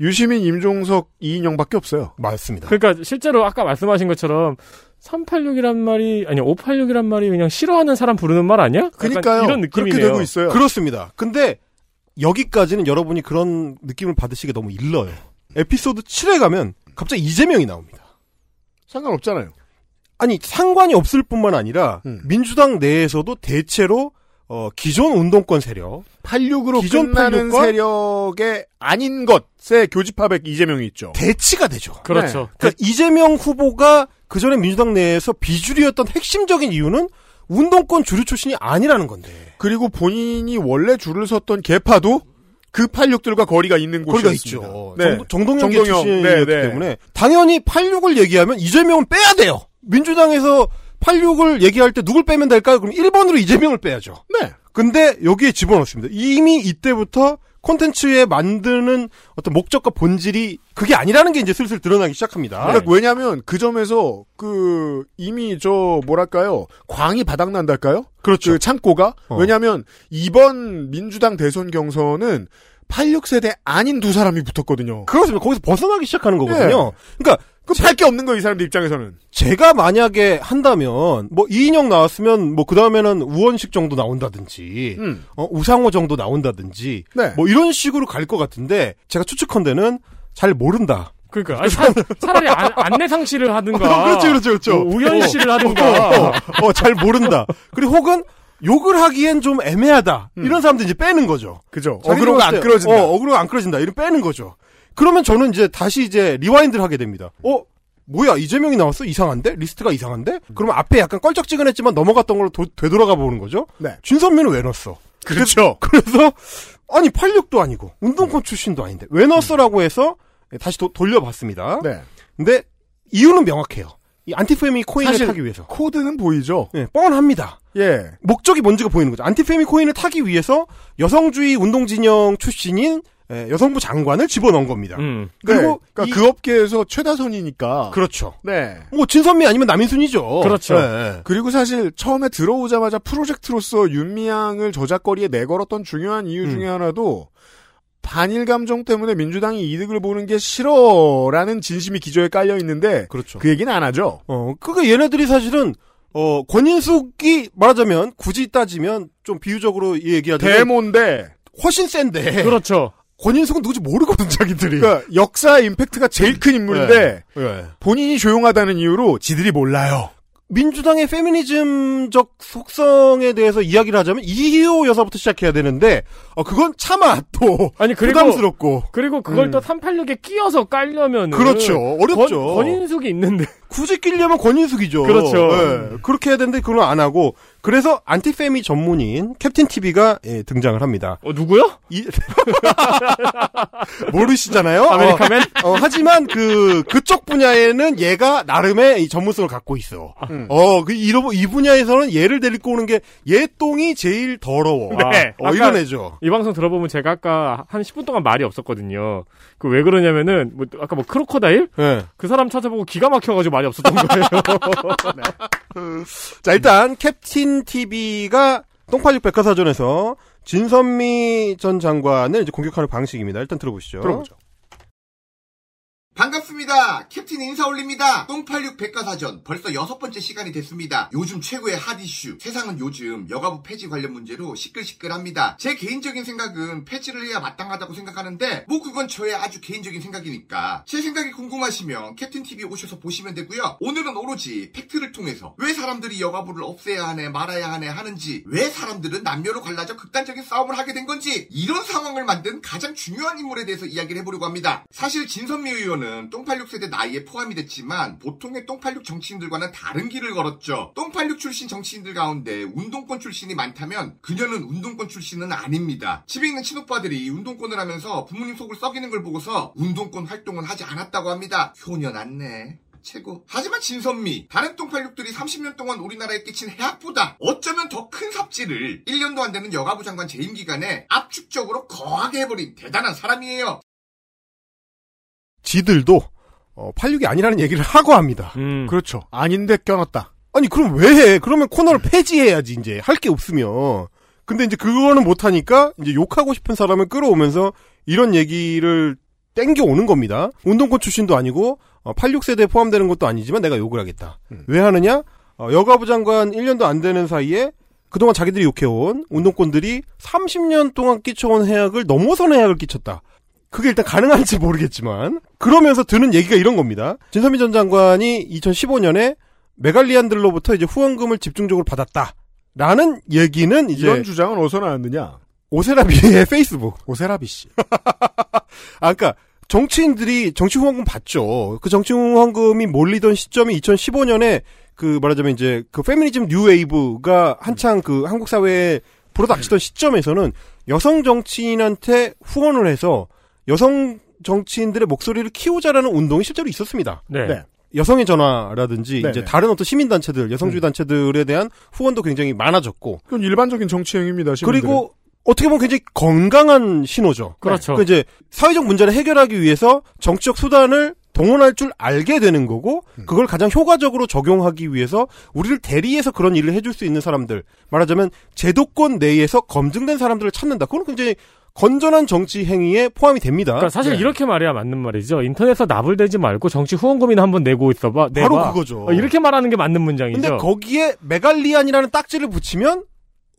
유시민, 임종석, 이인영밖에 없어요. 맞습니다. 그러니까 실제로 아까 말씀하신 것처럼 386이란 말이 아니 586이란 말이 그냥 싫어하는 사람 부르는 말 아니야? 그러니까요. 이런 그렇게 느낌이네요. 되고 있어요. 그렇습니다. 근데 여기까지는 여러분이 그런 느낌을 받으시기 너무 일러요. 에피소드 7에 가면 갑자기 이재명이 나옵니다. 상관없잖아요. 아니 상관이 없을 뿐만 아니라 음. 민주당 내에서도 대체로 어, 기존 운동권 세력 86으로 기존 끝나는 86과 세력의 아닌 것의 교집합에 이재명이 있죠. 대치가 되죠. 그렇죠. 그러니까 이재명 후보가 그 전에 민주당 내에서 비주류였던 핵심적인 이유는 운동권 주류 출신이 아니라는 건데. 그리고 본인이 원래 줄을 섰던 개파도 그 86들과 거리가 있는 거리가 곳이었습니다. 있죠. 네. 정동, 정동영 정동영, 출신이기 네, 네. 때문에 당연히 86을 얘기하면 이재명은 빼야 돼요. 민주당에서 86을 얘기할 때 누굴 빼면 될까요? 그럼 1번으로 이재명을 빼야죠. 네. 근데 여기에 집어넣습니다. 이미 이때부터 콘텐츠에 만드는 어떤 목적과 본질이 그게 아니라는 게 이제 슬슬 드러나기 시작합니다. 그러니까 왜냐하면 그 점에서 그 이미 저 뭐랄까요 광이 바닥난달까요? 그렇죠. 그 창고가 어. 왜냐하면 이번 민주당 대선 경선은 86세대 아닌 두 사람이 붙었거든요. 그렇습니다. 거기서 벗어나기 시작하는 거거든요. 네. 그러니까 그팔게 없는 거이 사람들 입장에서는. 제가 만약에 한다면 뭐 이인영 나왔으면 뭐 그 다음에는 우원식 정도 나온다든지 음. 어, 우상호 정도 나온다든지 네. 뭐 이런 식으로 갈 것 같은데 제가 추측컨대는 잘 모른다. 그러니까 아니, 차, 차라리 안, 안내상 씨를 하든가. 그렇죠, 그렇죠, 그렇죠. 뭐 우현씨를 어, 하든가. 어, 어, 잘 모른다. 그리고 혹은 욕을 하기엔 좀 애매하다. 이런 사람들 이제 빼는 거죠. 그죠. 어그로가 안 끌어진다. 어, 어그로가 안 끌어진다. 이런 빼는 거죠. 그러면 저는 이제 다시 이제 rewind를 하게 됩니다. 어? 뭐야 이재명이 나왔어? 이상한데? 리스트가 이상한데? 그러면 앞에 약간 껄쩍지근했지만 넘어갔던 걸로 도- 되돌아가 보는 거죠. 네. 진선미는 왜 넣었어? 그렇죠. 그 래서 아니 86도 아니고 운동권 출신도 아닌데 왜 넣었어라고 해서 다시 도- 돌려봤습니다. 네. 근데 이유는 명확해요. 이 안티페미 코인을 타기 위해서. 코드는 보이죠. 네, 뻔합니다. 예. 목적이 뭔지가 보이는 거죠. 안티페미 코인을 타기 위해서 여성주의 운동진영 출신인 예, 여성부 장관을 집어넣은 겁니다. 음. 그리고 그리고 이- 그 업계에서 최다 선이니까. 그렇죠. 네. 뭐 진선미 아니면 남인순이죠. 그렇죠. 네. 그리고 사실 처음에 들어오자마자 프로젝트로서 윤미향을 저작거리에 내걸었던 중요한 이유 음. 중에 하나도 반일 감정 때문에 민주당이 이득을 보는 게 싫어라는 진심이 기저에 깔려 있는데 그렇죠. 그 얘기는 안 하죠. 어, 그게 얘네들이 사실은 어, 권인숙이 말하자면 굳이 따지면 좀 비유적으로 얘기하자면 데모인데 훨씬 센데. 그렇죠. 권인숙은 누구지 모르거든 자기들이. 그러니까 역사 임팩트가 제일 큰 인물인데 네. 본인이 조용하다는 이유로 지들이 몰라요. 민주당의 페미니즘적 속성에 대해서 이야기를 하자면 이희호 여사부터 시작해야 되는데 어 그건 차마 또 아니 그리고 부담스럽고 그리고 그걸 음. 또 386에 끼어서 깔려면 그렇죠. 어렵죠. 권, 권인숙이 있는데 굳이 끼려면 권인숙이죠. 그렇죠. 예, 그렇게 해야 되는데 그건 안 하고 그래서 안티페미 전문인 캡틴 TV가 예, 등장을 합니다. 어 누구요? 이- 모르시잖아요. 아메리카맨? 어, 어, 하지만 그 그쪽 분야에는 얘가 나름의 이 전문성을 갖고 있어. 음. 어, 그 이러 이 분야에서는 얘를 데리고 오는 게 얘 똥이 제일 더러워. 네. 어, 이런 애죠. 이 방송 들어보면 제가 아까 한 10분 동안 말이 없었거든요. 그 왜 그러냐면은 뭐 아까 뭐 크로커다일 예. 그 사람 찾아보고 기가 막혀가지고 말이 없었던 거예요. 자, 일단 캡틴 TV가 똥팔육 백화사전에서 진선미 전 장관을 이제 공격하는 방식입니다. 일단 들어보시죠. 들어보죠. 반갑습니다. 캡틴 인사 올립니다. 똥86 백과사전 벌써 여섯 번째 시간이 됐습니다. 요즘 최고의 핫 이슈. 세상은 요즘 여가부 폐지 관련 문제로 시끌시끌합니다. 제 개인적인 생각은 폐지를 해야 마땅하다고 생각하는데 뭐 그건 저의 아주 개인적인 생각이니까 제 생각이 궁금하시면 캡틴 TV 오셔서 보시면 되고요. 오늘은 오로지 팩트를 통해서 왜 사람들이 여가부를 없애야 하네 말아야 하네 하는지 왜 사람들은 남녀로 갈라져 극단적인 싸움을 하게 된 건지 이런 상황을 만든 가장 중요한 인물에 대해서 이야기를 해보려고 합니다. 사실 진선미 의원은 똥86 세대 나이에 포함이 됐지만 보통의 똥86 정치인들과는 다른 길을 걸었죠. 똥86 출신 정치인들 가운데 운동권 출신이 많다면 그녀는 운동권 출신은 아닙니다. 집에 있는 친오빠들이 운동권을 하면서 부모님 속을 썩이는 걸 보고서 운동권 활동은 하지 않았다고 합니다. 효녀 났네. 최고. 하지만 진선미, 다른 똥팔육들이 30년 동안 우리나라에 끼친 해악보다 어쩌면 더 큰 삽질을 1년도 안 되는 여가부 장관 재임 기간에 압축적으로 거하게 해버린 대단한 사람이에요. 지들도 어, 86이 아니라는 얘기를 하고 합니다. 음. 그렇죠. 아닌데 껴놨다. 아니 그럼 왜 해? 그러면 코너를 폐지해야지 이제 할 게 없으면. 근데 이제 그거는 못 하니까 이제 욕하고 싶은 사람을 끌어오면서 이런 얘기를 땡겨 오는 겁니다. 운동권 출신도 아니고 86세대에 포함되는 것도 아니지만 내가 욕을 하겠다. 왜 하느냐? 어, 여가부 장관 1년도 안 되는 사이에 그동안 자기들이 욕해온 운동권들이 30년 동안 끼쳐온 해악을 넘어서는 해악을 끼쳤다. 그게 일단 가능한지 모르겠지만 그러면서 드는 얘기가 이런 겁니다. 진선미 전 장관이 2015년에 메갈리안들로부터 이제 후원금을 집중적으로 받았다. 라는 얘기는 이제 이런 주장은 어디서 나왔느냐? 오세라비의 페이스북. 오세라비 씨. 아, 그니까, 정치인들이 정치 후원금 받죠. 그 정치 후원금이 몰리던 시점이 2015년에 그 말하자면 이제 그 페미니즘 뉴웨이브가 한창 그 한국 사회에 불어닥치던 시점에서는 여성 정치인한테 후원을 해서 여성 정치인들의 목소리를 키우자라는 운동이 실제로 있었습니다. 네. 네. 여성의 전화라든지 네네. 이제 다른 어떤 시민 단체들, 여성주의 음. 단체들에 대한 후원도 굉장히 많아졌고 그건 일반적인 정치 행위입니다. 시민들은. 그리고 어떻게 보면 굉장히 건강한 신호죠. 그렇죠. 그 이제 사회적 문제를 해결하기 위해서 정치적 수단을 동원할 줄 알게 되는 거고 그걸 가장 효과적으로 적용하기 위해서 우리를 대리해서 그런 일을 해줄 수 있는 사람들 말하자면 제도권 내에서 검증된 사람들을 찾는다. 그건 굉장히 건전한 정치 행위에 포함이 됩니다. 그러니까 사실 네. 이렇게 말해야 맞는 말이죠. 인터넷에서 나불대지 말고 정치 후원금이나 한번 내고 있어봐. 내봐. 바로 그거죠. 어, 이렇게 말하는 게 맞는 문장이죠. 근데 거기에 메갈리안이라는 딱지를 붙이면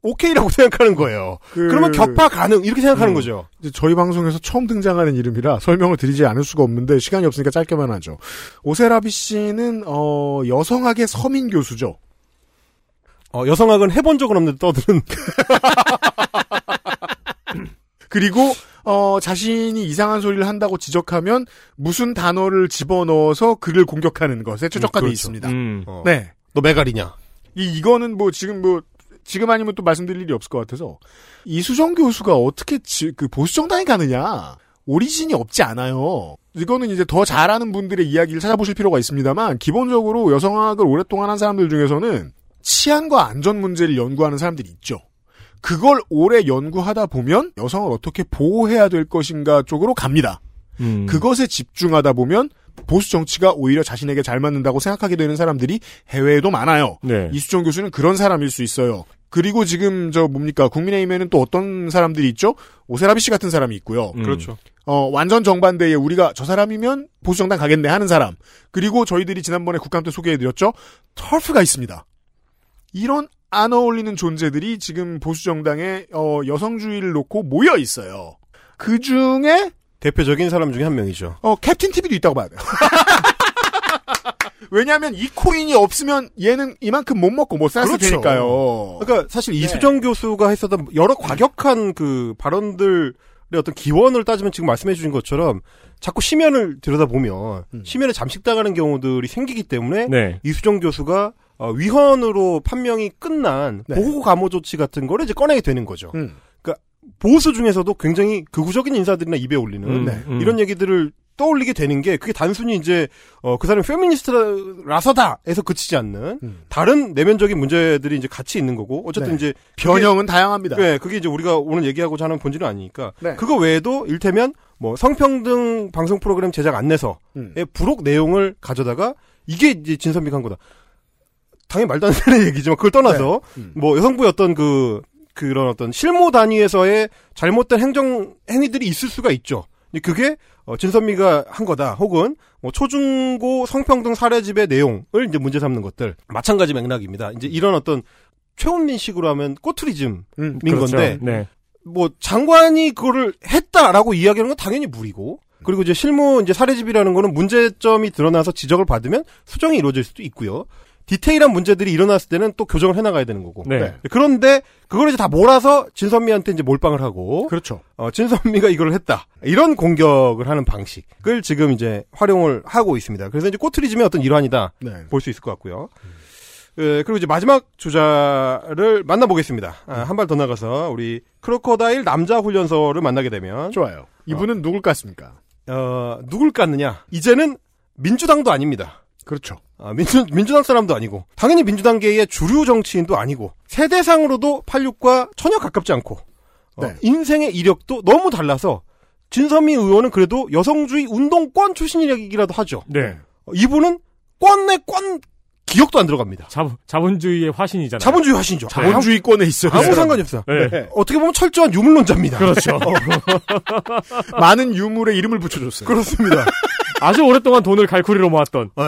오케이라고 생각하는 거예요. 그- 그러면 격파 가능 이렇게 생각하는 음. 거죠. 이제 저희 방송에서 처음 등장하는 이름이라 설명을 드리지 않을 수가 없는데 시간이 없으니까 짧게만 하죠. 오세라비 씨는 어, 여성학의 서민 교수죠. 어, 여성학은 해본 적은 없는데 떠드는 그리고 어, 자신이 이상한 소리를 한다고 지적하면 무슨 단어를 집어넣어서 그를 공격하는 것에 최적화되어 그렇죠. 있습니다. 음. 어. 네. 너 메갈이냐? 이, 이거는 뭐 지금 뭐 지금 아니면 또 말씀드릴 일이 없을 것 같아서 이수정 교수가 어떻게 지- 그 보수 정당에 가느냐 오리진이 없지 않아요. 이거는 이제 더 잘하는 분들의 이야기를 찾아보실 필요가 있습니다만 기본적으로 여성학을 오랫동안 한 사람들 중에서는 치안과 안전 문제를 연구하는 사람들이 있죠. 그걸 오래 연구하다 보면 여성을 어떻게 보호해야 될 것인가 쪽으로 갑니다. 음. 그것에 집중하다 보면 보수 정치가 오히려 자신에게 잘 맞는다고 생각하게 되는 사람들이 해외에도 많아요. 네. 이수정 교수는 그런 사람일 수 있어요. 그리고 지금 저 뭡니까 국민의힘에는 또 어떤 사람들이 있죠? 오세라비 씨 같은 사람이 있고요. 음. 그렇죠. 어 완전 정반대에 우리가 저 사람이면 보수 정당 가겠네 하는 사람. 그리고 저희들이 지난번에 국감 때 소개해드렸죠. 털프가 있습니다. 이런 안 어울리는 존재들이 지금 보수 정당에 어, 여성주의를 놓고 모여 있어요. 그 중에 대표적인 사람 중에 한 명이죠. 어, 캡틴 TV도 있다고 봐야 돼요. 왜냐하면 이 코인이 없으면 얘는 이만큼 못 먹고 못 살았을 그렇죠. 테니까요. 그러니까 사실 이수정 교수가 했었던 여러 과격한 그 발언들의 어떤 기원을 따지면 지금 말씀해 주신 것처럼 자꾸 심연을 들여다보면 심연에 잠식당하는 경우들이 생기기 때문에 네. 이수정 교수가 어, 위헌으로 판명이 끝난 네. 보호 감호 조치 같은 거를 이제 꺼내게 되는 거죠. 음. 그러니까 보수 중에서도 굉장히 극우적인 인사들이나 입에 올리는 음, 네. 음. 이런 얘기들을 떠올리게 되는 게 그게 단순히 이제 어, 그 사람이 페미니스트라서다에서 그치지 않는 음. 다른 내면적인 문제들이 이제 같이 있는 거고 어쨌든 네. 이제 변형은 다양합니다. 그게, 네, 그게 이제 우리가 오늘 얘기하고자 하는 본질은 아니니까 네. 그거 외에도 일테면 뭐 성평등 방송 프로그램 제작 안내서의 음. 부록 내용을 가져다가 이게 이제 진선미가 한 거다. 당연히 말도 안 되는 얘기지만 그걸 떠나서 네. 음. 뭐 여성부의 어떤 그 그런 어떤 실무 단위에서의 잘못된 행정 행위들이 있을 수가 있죠. 근데 그게 어, 진선미가 한 거다. 혹은 뭐 초중고 성평등 사례집의 내용을 이제 문제 삼는 것들 마찬가지 맥락입니다. 이제 이런 어떤 최원민식으로 하면 꼬투리즘인 음, 그렇죠. 건데 네. 뭐 장관이 그거를 했다라고 이야기하는 건 당연히 무리고 그리고 이제 실무 이제 사례집이라는 거는 문제점이 드러나서 지적을 받으면 수정이 이루어질 수도 있고요. 디테일한 문제들이 일어났을 때는 또 교정을 해나가야 되는 거고. 네. 그런데 그걸 이제 다 몰아서 진선미한테 이제 몰빵을 하고 그렇죠. 어, 진선미가 이걸 했다. 이런 공격을 하는 방식을 지금 이제 활용을 하고 있습니다. 그래서 이제 꼬트리즘의 어떤 일환이다 네. 볼수 있을 것 같고요. 예, 그리고 이제 마지막 주자를 만나보겠습니다. 아, 한발 더 나가서 우리 크로커다일 남자 훈련소를 만나게 되면 좋아요. 이분은 누굴 같습니까? 어, 누굴 깠느냐? 이제는 민주당도 아닙니다. 그렇죠. 아, 민주, 민주당 사람도 아니고, 당연히 민주당계의 주류 정치인도 아니고, 세대상으로도 86과 전혀 가깝지 않고, 어, 네. 인생의 이력도 너무 달라서, 진선미 의원은 그래도 여성주의 운동권 출신이라도 하죠. 네. 어, 이분은 권내 권 기억도 안 들어갑니다. 자본, 자본주의의 화신이잖아요. 자본주의 하신죠. 자본주의권에 있어요. 아무. 상관이 없어요. 네. 어떻게 보면 철저한 유물론자입니다. 그렇죠. 많은 유물에 이름을 붙여줬어요. 그렇습니다. 아주 오랫동안 돈을 갈쿠리로 모았던. 네.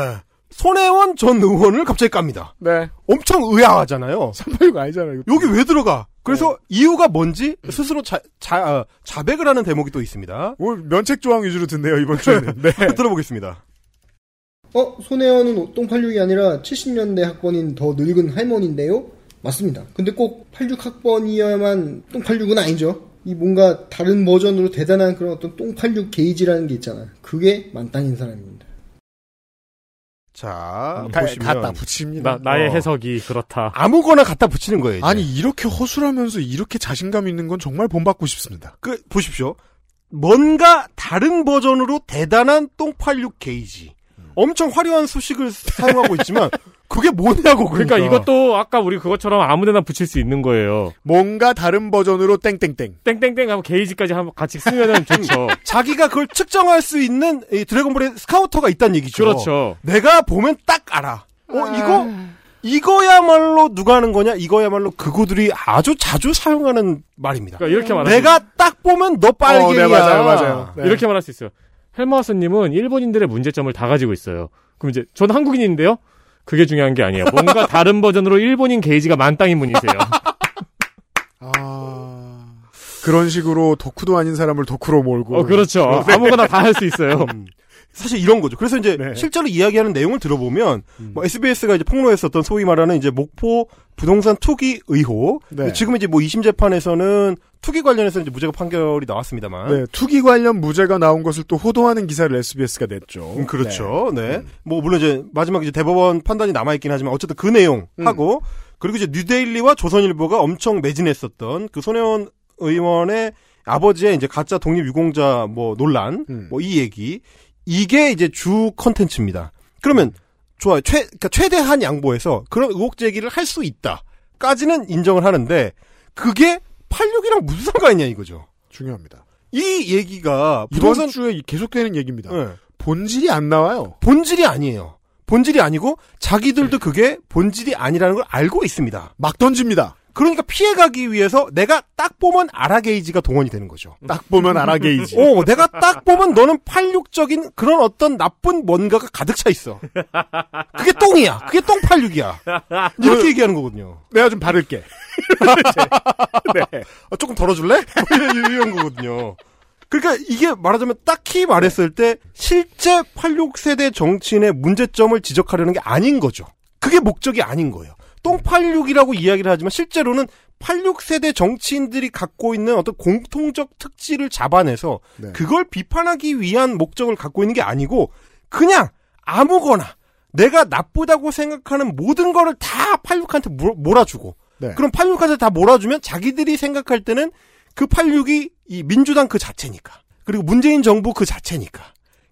손혜원 전 의원을 갑자기 깝니다. 네. 엄청 의아하잖아요. 386 아니잖아요. 여기 왜 들어가? 그래서 이유가 뭔지 스스로 자, 자, 아, 자백을 하는 대목이 또 있습니다. 오늘 면책 조항 위주로 듣네요, 이번 주에는. 네. 들어보겠습니다. 어, 손혜원은 똥86이 아니라 70년대 학번인 더 늙은 할머니인데요? 맞습니다. 근데 꼭 86학번이어야만 똥86은 아니죠. 이 뭔가 다른 버전으로 대단한 그런 어떤 똥86 게이지라는 게 있잖아요. 그게 만땅인 사람입니다. 자, 가- 보시면 갖다 붙입니다. 나, 나의 어. 해석이 그렇다. 아무거나 갖다 붙이는 거예요. 이제. 아니, 이렇게 허술하면서 이렇게 자신감 있는 건 정말 본받고 싶습니다. 그 보십시오. 뭔가 다른 버전으로 대단한 똥86 게이지. 엄청 화려한 수식을 사용하고 있지만 그게 뭐냐고 그러니까, 그러니까. 이것도 아까 우리 그것처럼 아무데나 붙일 수 있는 거예요. 뭔가 다른 버전으로 땡땡땡. 땡땡땡 하고 게이지까지 한번 같이 쓰면은 좋죠. 자기가 그걸 측정할 수 있는 이 드래곤볼의 스카우터가 있다는 얘기죠. 그렇죠. 내가 보면 딱 알아. 어 이거 이거야말로 누가 하는 거냐? 이거야말로 그구들이 아주 자주 사용하는 말입니다. 그러니까 이렇게 말하면 내가 딱 보면 너 빨갱이야. 어, 네, 맞아요, 맞아요. 네. 이렇게 말할 수 있어요. 헬마우스님은 일본인들의 문제점을 다 가지고 있어요. 그럼 이제 전 한국인인데요. 그게 중요한 게 아니에요. 뭔가 다른 버전으로 일본인 게이지가 만땅인 분이세요. 아 그런 식으로 덕후도 아닌 사람을 덕후로 몰고. 어 그렇죠. 아무거나 다 할 수 있어요. 음. 사실 이런 거죠. 그래서 이제 네. 실제로 이야기하는 내용을 들어보면 음. 뭐 SBS가 이제 폭로했었던 소위 말하는 이제 목포 부동산 투기 의혹. 네. 지금 이제 뭐 2심 재판에서는 투기 관련해서 이제 무죄가 판결이 나왔습니다만. 네, 투기 관련 무죄가 나온 것을 또 호도하는 기사를 SBS가 냈죠. 음, 그렇죠. 네. 뭐 물론 이제 마지막 이제 대법원 판단이 남아 있긴 하지만 어쨌든 그 내용 음. 하고 그리고 이제 뉴데일리와 조선일보가 엄청 매진했었던 그 손혜원 의원의 아버지의 이제 가짜 독립 유공자 뭐 논란 음. 뭐이 얘기 이게 이제 주 컨텐츠입니다. 그러면 좋아요. 최 그러니까 최대한 양보해서 그런 의혹 제기를 할 수 있다까지는 인정을 하는데 그게 86이랑 무슨 상관이냐 이거죠. 중요합니다. 이 얘기가 이번 부동산 주에 계속되는 얘기입니다. 네. 본질이 안 나와요. 본질이 아니에요. 본질이 아니고 자기들도 그게 본질이 아니라는 걸 알고 있습니다. 막 던집니다. 그러니까 피해가기 위해서 내가 딱 보면 아라 게이지가 동원이 되는 거죠. 딱 보면 아라 게이지. 어, 내가 딱 보면 너는 86적인 그런 어떤 나쁜 뭔가가 가득 차 있어. 그게 똥이야. 그게 똥 86이야. 이렇게 얘기하는 거거든요. 내가 좀 바를게. 네. 어, 조금 덜어줄래? 뭐 이런 거거든요. 그러니까 이게 말하자면 딱히 말했을 때 실제 86세대 정치인의 문제점을 지적하려는 게 아닌 거죠. 그게 목적이 아닌 거예요. 똥86이라고 이야기를 하지만 실제로는 86세대 정치인들이 갖고 있는 어떤 공통적 특질을 잡아내서 네. 그걸 비판하기 위한 목적을 갖고 있는 게 아니고 그냥 아무거나 내가 나쁘다고 생각하는 모든 거를 다 86한테 몰아주고 네. 그럼 86한테 다 몰아주면 자기들이 생각할 때는 그 86이 이 민주당 그 자체니까 그리고 문재인 정부 그 자체니까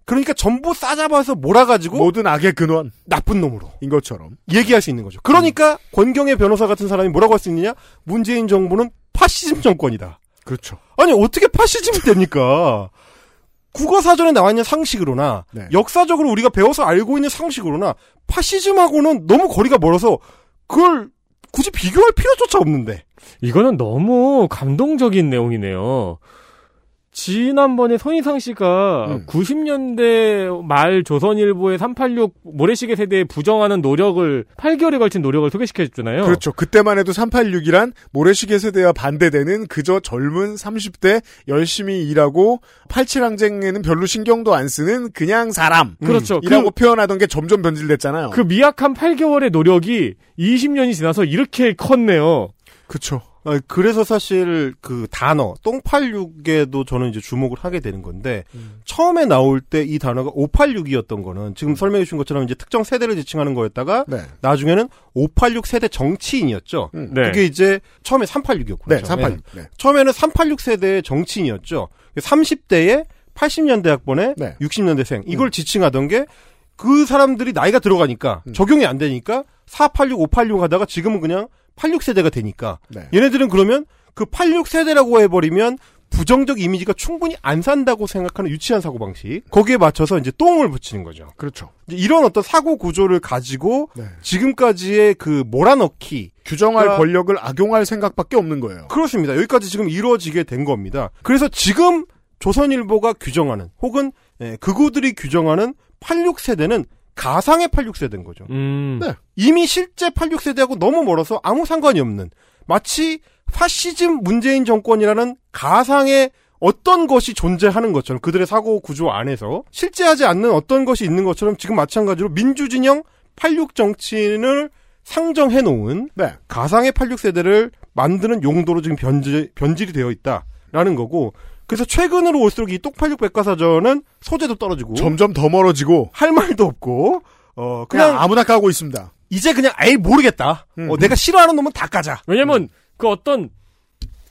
그러니까 전부 싸잡아서 몰아가지고 모든 악의 근원 나쁜 놈으로 인 것처럼 얘기할 수 있는 거죠. 그러니까 권경의 변호사 같은 사람이 뭐라고 할 수 있느냐? 문재인 정부는 파시즘 정권이다. 그렇죠. 아니 어떻게 파시즘이 됩니까? 국어 사전에 나와 있는 상식으로나 네. 역사적으로 우리가 배워서 알고 있는 상식으로나 파시즘하고는 너무 거리가 멀어서 그걸 굳이 비교할 필요조차 없는데. 이거는 너무 감동적인 내용이네요. 지난번에 손희상 씨가 음. 90년대 말 조선일보의 386 모래시계 세대에 부정하는 노력을 8개월에 걸친 노력을 소개시켜 줬잖아요. 그렇죠. 그때만 해도 386이란 모래시계 세대와 반대되는 그저 젊은 30대 열심히 일하고 87항쟁에는 별로 신경도 안 쓰는 그냥 사람. 그렇죠. 이라고 그- 표현하던 게 점점 변질됐잖아요. 그 미약한 8개월의 노력이 20년이 지나서 이렇게 컸네요. 그렇죠. 아, 그래서 사실 그 단어 똥86에도 저는 이제 주목을 하게 되는 건데 처음에 나올 때 이 단어가 586이었던 거는 지금 설명해 주신 것처럼 이제 특정 세대를 지칭하는 거였다가 네. 나중에는 586 세대 정치인이었죠. 음. 네. 그게 이제 처음에 386이었군요. 네, 386. 네. 처음에는 386 세대의 정치인이었죠. 30대에 80년대 학번에 네. 60년대생 이걸 지칭하던 게 그 사람들이 나이가 들어가니까 음. 적용이 안 되니까 486, 586 하다가 지금은 그냥 86세대가 되니까 네. 얘네들은 그러면 그 86세대라고 해버리면 부정적 이미지가 충분히 안 산다고 생각하는 유치한 사고방식. 거기에 맞춰서 이제 똥을 붙이는 거죠. 그렇죠. 이런 어떤 사고 구조를 가지고 네. 지금까지의 그 몰아넣기. 규정할 그러니까- 권력을 악용할 생각밖에 없는 거예요. 그렇습니다. 여기까지 지금 이루어지게 된 겁니다. 그래서 지금 조선일보가 규정하는 혹은 예, 극우들이 규정하는 86세대는 가상의 86세대인 거죠. 음. 네. 이미 실제 86세대하고 너무 멀어서 아무 상관이 없는 마치 파시즘 문재인 정권이라는 가상의 어떤 것이 존재하는 것처럼 그들의 사고 구조 안에서 실제하지 않는 어떤 것이 있는 것처럼 지금 마찬가지로 민주진영 86 정치인을 상정해 놓은 네. 가상의 86세대를 만드는 용도로 지금 변질, 변질이 되어 있다라는 거고 그래서 최근으로 올수록 이 똑86 백과사전은 소재도 떨어지고 점점 더 멀어지고 할 말도 없고 어 그냥, 그냥 아무나 까고 있습니다. 이제 그냥 에이 모르겠다. 음. 어, 내가 싫어하는 놈은 다 까자. 왜냐면 그 어떤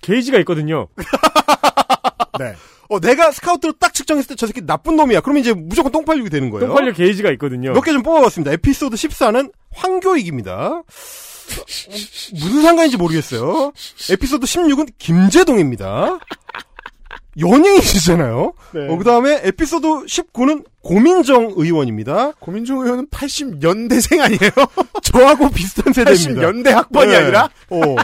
게이지가 있거든요. 네. 어, 내가 스카우트로 딱 측정했을 때 저 새끼 나쁜 놈이야. 그러면 이제 무조건 똥팔육이 되는 거예요. 똥팔려 게이지가 있거든요. 몇 개 좀 뽑아봤습니다. 에피소드 14는 황교익입니다. 무슨 상관인지 모르겠어요. 에피소드 16은 김재동입니다. 연예인이잖아요. 네. 어, 그 다음에 에피소드 19는 고민정 의원입니다. 고민정 의원은 80년대생 아니에요? 저하고 비슷한 세대입니다. 80년대 학번이 네. 아니라? 어,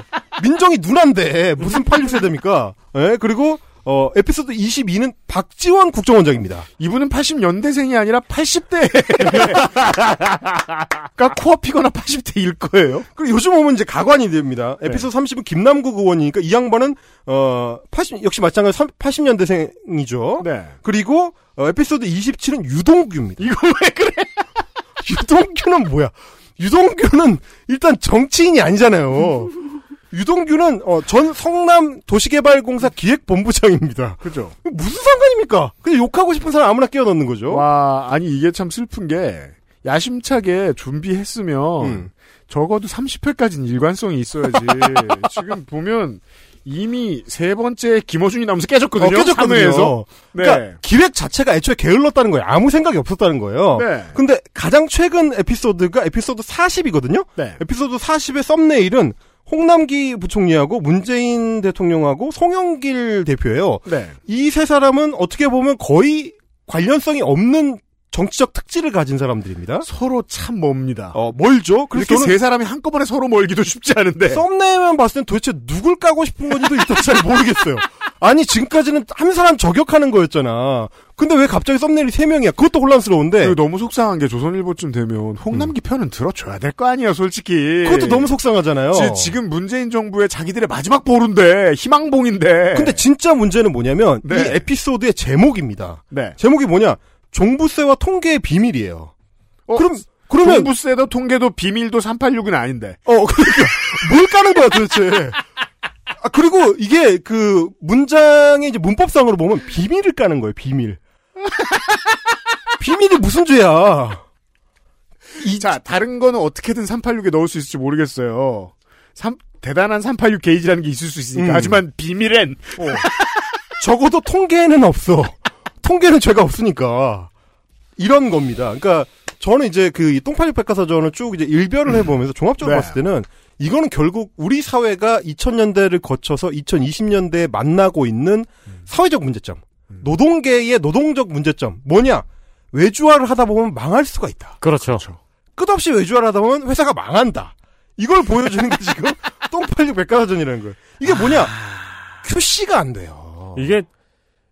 민정이 누난데 무슨 86세대입니까? 예, 그리고 어, 에피소드 22는 박지원 국정원장입니다. 이분은 80년대생이 아니라 80대가 코앞이거나 80대일 거예요. 그리고 요즘 오면 이제 가관이 됩니다. 에피소드 30은 김남국 의원이니까 이 양반은 어 80, 역시 마찬가지로 80년대생이죠. 네. 그리고 어, 에피소드 27은 유동규입니다. 이거 왜 그래? 유동규는 뭐야? 유동규는 일단 정치인이 아니잖아요. 유동규는 어, 전 성남 도시개발공사 기획본부장입니다. 그죠. 무슨 상관입니까? 그냥 욕하고 싶은 사람 아무나 끼워 넣는 거죠. 와, 아니 이게 참 슬픈 게 야심차게 준비했으면 음. 적어도 30회까지는 일관성이 있어야지. 지금 보면 이미 세 번째 김어준이 나오면서 깨졌거든요. 어, 깨졌거든요. 사무에서. 네. 그러니까 기획 자체가 애초에 게을렀다는 거예요. 아무 생각이 없었다는 거예요. 네. 근데 가장 최근 에피소드가 에피소드 40이거든요. 네. 에피소드 40의 썸네일은 홍남기 부총리하고 문재인 대통령하고 송영길 대표예요. 네. 이 세 사람은 어떻게 보면 거의 관련성이 없는 정치적 특질을 가진 사람들입니다. 서로 참 멉니다. 어, 멀죠? 그래서 이렇게 세 사람이 한꺼번에 서로 멀기도 쉽지 않은데. 썸네일만 봤을 땐 도대체 누굴 까고 싶은 건지도 일단 잘 모르겠어요. 아니, 지금까지는 한 사람 저격하는 거였잖아. 근데 왜 갑자기 썸네일이 세 명이야? 그것도 혼란스러운데. 그리고 너무 속상한 게 조선일보쯤 되면 홍남기 편은 들어줘야 될 거 아니야, 솔직히. 그것도 너무 속상하잖아요. 지, 금 문재인 정부의 자기들의 마지막 보루인데 희망봉인데. 근데 진짜 문제는 뭐냐면 네. 이 에피소드의 제목입니다. 네. 제목이 뭐냐? 종부세와 통계의 비밀이에요. 어, 그럼 그러면 종부세도 통계도 비밀도 386은 아닌데. 어 그러니까 뭘 까는 거야 도대체? 아, 그리고 이게 그 문장의 이제 문법상으로 보면 비밀을 까는 거예요. 비밀. 비밀이 무슨 죄야? 자, 다른 거는 어떻게든 386에 넣을 수 있을지 모르겠어요. 삼- 대단한 386 게이지라는 게 있을 수 있으니까. 음. 하지만 비밀엔 어. 적어도 통계는 없어. 통계는 죄가 없으니까. 이런 겁니다. 그러니까 저는 이제 그 똥파육 백과사전을 쭉 이제 일별을 해보면서 종합적으로 네. 봤을 때는 이거는 결국 우리 사회가 2000년대를 거쳐서 2020년대에 만나고 있는 사회적 문제점. 노동계의 노동적 문제점. 뭐냐? 외주화를 하다 보면 망할 수가 있다. 그렇죠. 끝없이 외주화를 하다 보면 회사가 망한다. 이걸 보여주는 게 지금 똥팔육 백과사전이라는 거예요. 이게 뭐냐? QC가 안 돼요. 이게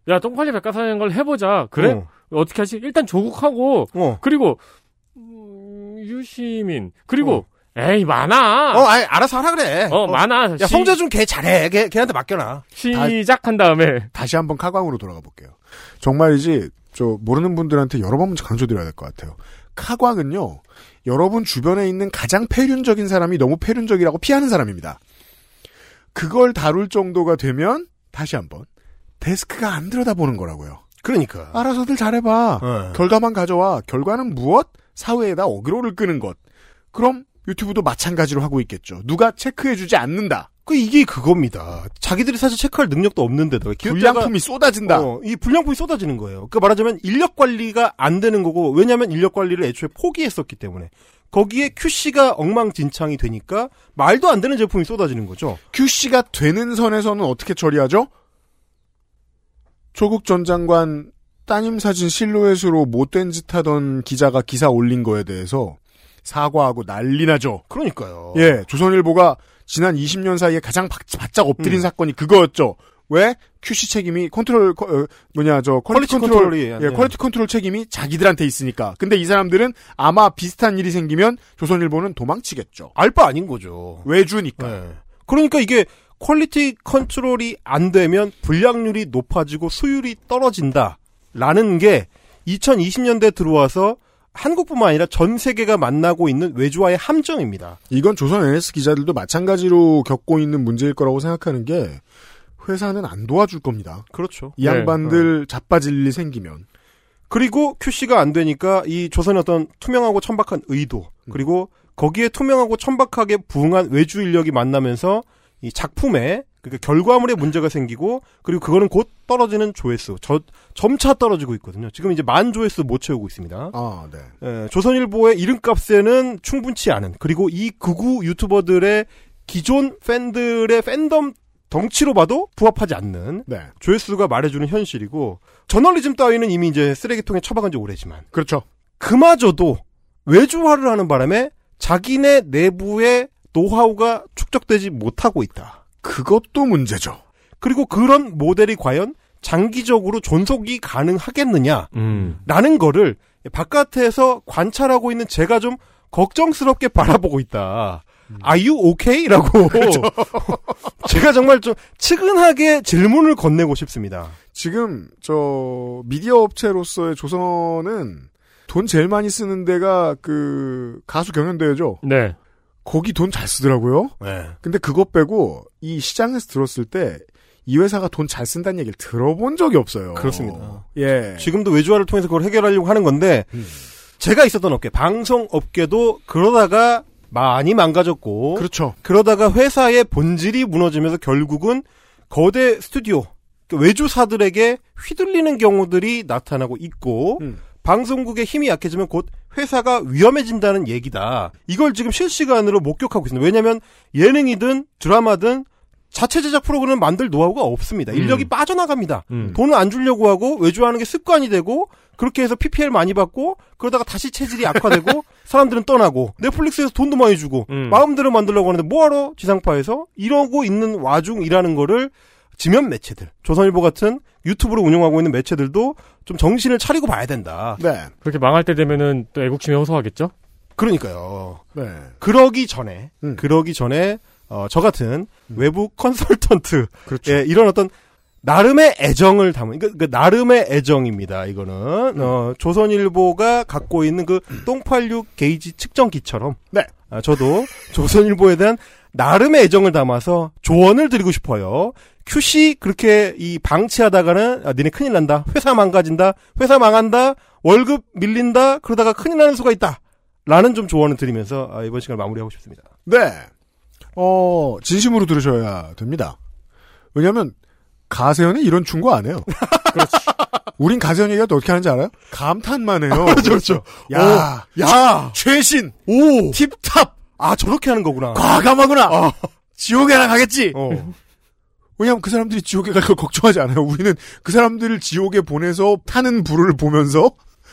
야 똥파리 백과사전 걸 해보자. 그래? 어. 어. 떻게 하지? 일단 조국하고 어. 그리고 음, 유시민 그리고 에이 많아. 어, 아이, 알아서 하라 그래. 어, 많아. 야, 시- 성재준 걔 잘해. 걔, 걔한테 맡겨놔. 시작한 다음에 다시 한번 카광으로 돌아가 볼게요. 정말이지 저 모르는 분들한테 여러 번 강조드려야 될 것 같아요. 카광은요. 여러분 주변에 있는 가장 폐륜적인 사람이 너무 폐륜적이라고 피하는 사람입니다. 그걸 다룰 정도가 되면 다시 한번 데스크가 안 들여다보는 거라고요. 그러니까. 알아서들 잘해봐. 네. 결과만 가져와. 결과는 무엇? 사회에다 어그로를 끄는 것. 그럼 유튜브도 마찬가지로 하고 있겠죠. 누가 체크해주지 않는다. 그 이게 그겁니다. 자기들이 사실 체크할 능력도 없는데도 불량품이 쏟아진다. 어, 이 불량품이 쏟아지는 거예요. 그러니까 말하자면 인력 관리가 안 되는 거고 왜냐하면 인력 관리를 애초에 포기했었기 때문에 거기에 QC가 엉망진창이 되니까 말도 안 되는 제품이 쏟아지는 거죠. QC가 되는 선에서는 어떻게 처리하죠? 조국 전 장관 따님 사진 실루엣으로 못된 짓 하던 기자가 기사 올린 거에 대해서 사과하고 난리 나죠. 그러니까요. 예, 조선일보가 지난 20년 사이에 가장 바, 짝 엎드린 음. 사건이 그거였죠. 왜? QC 책임이 컨트롤 거- 어, 뭐냐 저 quality quality control control이 예. quality control 책임이 자기들한테 있으니까. 근데 이 사람들은 아마 비슷한 일이 생기면 조선일보는 도망치겠죠. 알 바 아닌 거죠. 외주니까. 네. 그러니까 이게 quality control이 안 되면 불량률이 높아지고 수율이 떨어진다라는 게 2020년대 들어와서 한국뿐만 아니라 전 세계가 만나고 있는 외주화의 함정입니다. 이건 조선 NS 기자들도 마찬가지로 겪고 있는 문제일 거라고 생각하는 게 회사는 안 도와줄 겁니다. 그렇죠. 이 양반들 자빠질 일이 생기면 그리고 QC가 안 되니까 이 조선의 어떤 투명하고 천박한 의도 그리고 거기에 투명하고 천박하게 부응한 외주 인력이 만나면서 이 작품에 그러니까 결과물에 문제가 생기고 그리고 그거는 곧 떨어지는 조회수 저, 점차 떨어지고 있거든요. 지금 이제 만 조회수 못 채우고 있습니다. 아, 네. 예, 조선일보의 이름값에는 충분치 않은 그리고 이 극우 유튜버들의 기존 팬들의 팬덤 덩치로 봐도 부합하지 않는 네. 조회수가 말해주는 현실이고 저널리즘 따위는 이미 이제 쓰레기통에 처박은 지 오래지만 그렇죠. 그마저도 외주화를 하는 바람에 자기네 내부의 노하우가 축적되지 못하고 있다. 그것도 문제죠. 그리고 그런 모델이 과연 장기적으로 존속이 가능하겠느냐라는 음. 거를 바깥에서 관찰하고 있는 제가 좀 걱정스럽게 바라보고 있다. Are you okay? 라고. 제가 정말 좀 측은하게 질문을 건네고 싶습니다. 지금 저 미디어 업체로서의 조선은 돈 제일 많이 쓰는 데가 그 가수 경연대회죠. 네. 거기 돈 잘 쓰더라고요. 네. 근데 그것 빼고 이 시장에서 들었을 때 이 회사가 돈 잘 쓴다는 얘기를 들어본 적이 없어요. 그렇습니다. 예. 지금도 외주화를 통해서 그걸 해결하려고 하는 건데 제가 있었던 업계 방송 업계도 그러다가 많이 망가졌고 그렇죠. 그러다가 회사의 본질이 무너지면서 결국은 거대 스튜디오 그러니까 외주사들에게 휘둘리는 경우들이 나타나고 있고 방송국의 힘이 약해지면 곧 회사가 위험해진다는 얘기다. 이걸 지금 실시간으로 목격하고 있습니다. 왜냐하면 예능이든 드라마든 자체 제작 프로그램을 만들 노하우가 없습니다. 인력이 빠져나갑니다. 음. 돈을 안 주려고 하고 외주하는 게 습관이 되고 그렇게 해서 PPL 많이 받고 그러다가 다시 체질이 악화되고 사람들은 떠나고 넷플릭스에서 돈도 많이 주고 음. 마음대로 만들려고 하는데 뭐하러 지상파에서 이러고 있는 와중이라는 거를 지면 매체들 조선일보 같은 유튜브로 운영하고 있는 매체들도 좀 정신을 차리고 봐야 된다. 네. 그렇게 망할 때 되면은 또 애국심에 호소하겠죠? 그러니까요. 네. 그러기 전에 음. 그러기 전에 어, 저 같은 외부 컨설턴트 그렇죠. 예, 이런 어떤 나름의 애정을 담은 그, 그 나름의 애정입니다. 이거는 어, 조선일보가 갖고 있는 그 똥86 게이지 측정기처럼 네. 아, 저도 조선일보에 대한 나름의 애정을 담아서 조언을 드리고 싶어요. QC 그렇게 이 방치하다가는 아, 니네 큰일 난다. 회사 망가진다. 회사 망한다. 월급 밀린다. 그러다가 큰일 나는 수가 있다. 라는 좀 조언을 드리면서 아, 이번 시간을 마무리하고 싶습니다. 네. 어, 진심으로 들으셔야 됩니다. 왜냐면, 가세현이 이런 충고 안 해요. 그렇지. 우린 가세현 얘기할 때 어떻게 하는지 알아요? 감탄만 해요. 그렇죠, 그렇죠. 야, 오, 야, 최신, 오, 팁탑, 아 저렇게 하는 거구나. 과감하구나. 지옥에 나 가겠지. 어. 왜냐하면 그 사람들이 지옥에 갈 걸 걱정하지 않아요. 우리는 그 사람들을 지옥에 보내서 타는 불을 보면서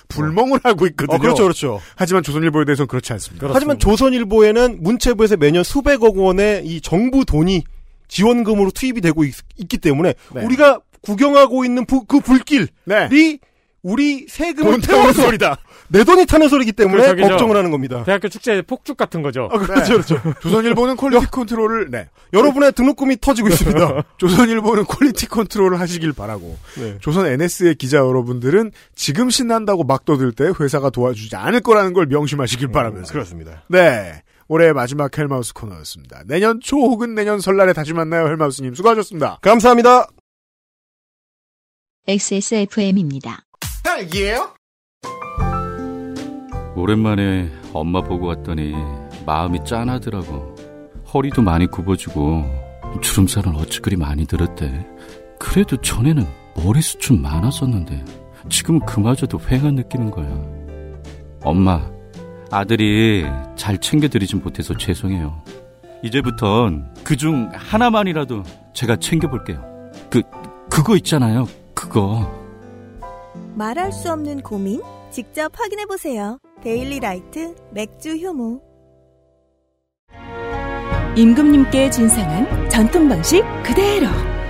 불멍을 하고 있거든요. 어, 그렇죠, 그렇죠. 하지만 조선일보에 대해서는 그렇지 않습니다. 하지만 조선일보에는 문체부에서 매년 수백억 원의 이 정부 돈이 지원금으로 투입이 되고 있, 기 때문에 네. 우리가 구경하고 있는 부- 그 불길이 우리 세금을 돈 태우는 소리다. 내 돈이 타는 소리기 때문에 그 저기 저 걱정을 하는 겁니다. 대학교 축제 폭죽 같은 거죠. 아, 그렇죠, 그렇죠. 조선일보는 quality control을 네. 여러분의 등록금이 터지고 있습니다. 조선일보는 quality control을 하시길 바라고 네. 조선 NS의 기자 여러분들은 지금 신난다고 막 떠들 때 회사가 도와주지 않을 거라는 걸 명심하시길 바라면서 그렇습니다. 네. 올해 마지막 헬마우스 코너였습니다. 내년 초 혹은 내년 설날에 다시 만나요 헬마우스님 수고하셨습니다. 감사합니다. XSFM입니다. 헬기예요? 오랜만에 엄마 보고 왔더니 마음이 짠하더라고. 허리도 많이 굽어지고 주름살은 어찌 그리 많이 들었대. 그래도 전에는 머리숱 좀 많았었는데 지금은 그마저도 휑한 느끼는 거야. 엄마, 아들이 잘 챙겨드리진 못해서 죄송해요. 이제부턴 그중 하나만이라도 제가 챙겨볼게요. 그, 그거 있잖아요. 그거. 말할 수 없는 고민? 직접 확인해 보세요. 데일리 라이트 맥주 효모. 임금님께 진상한 전통 방식 그대로.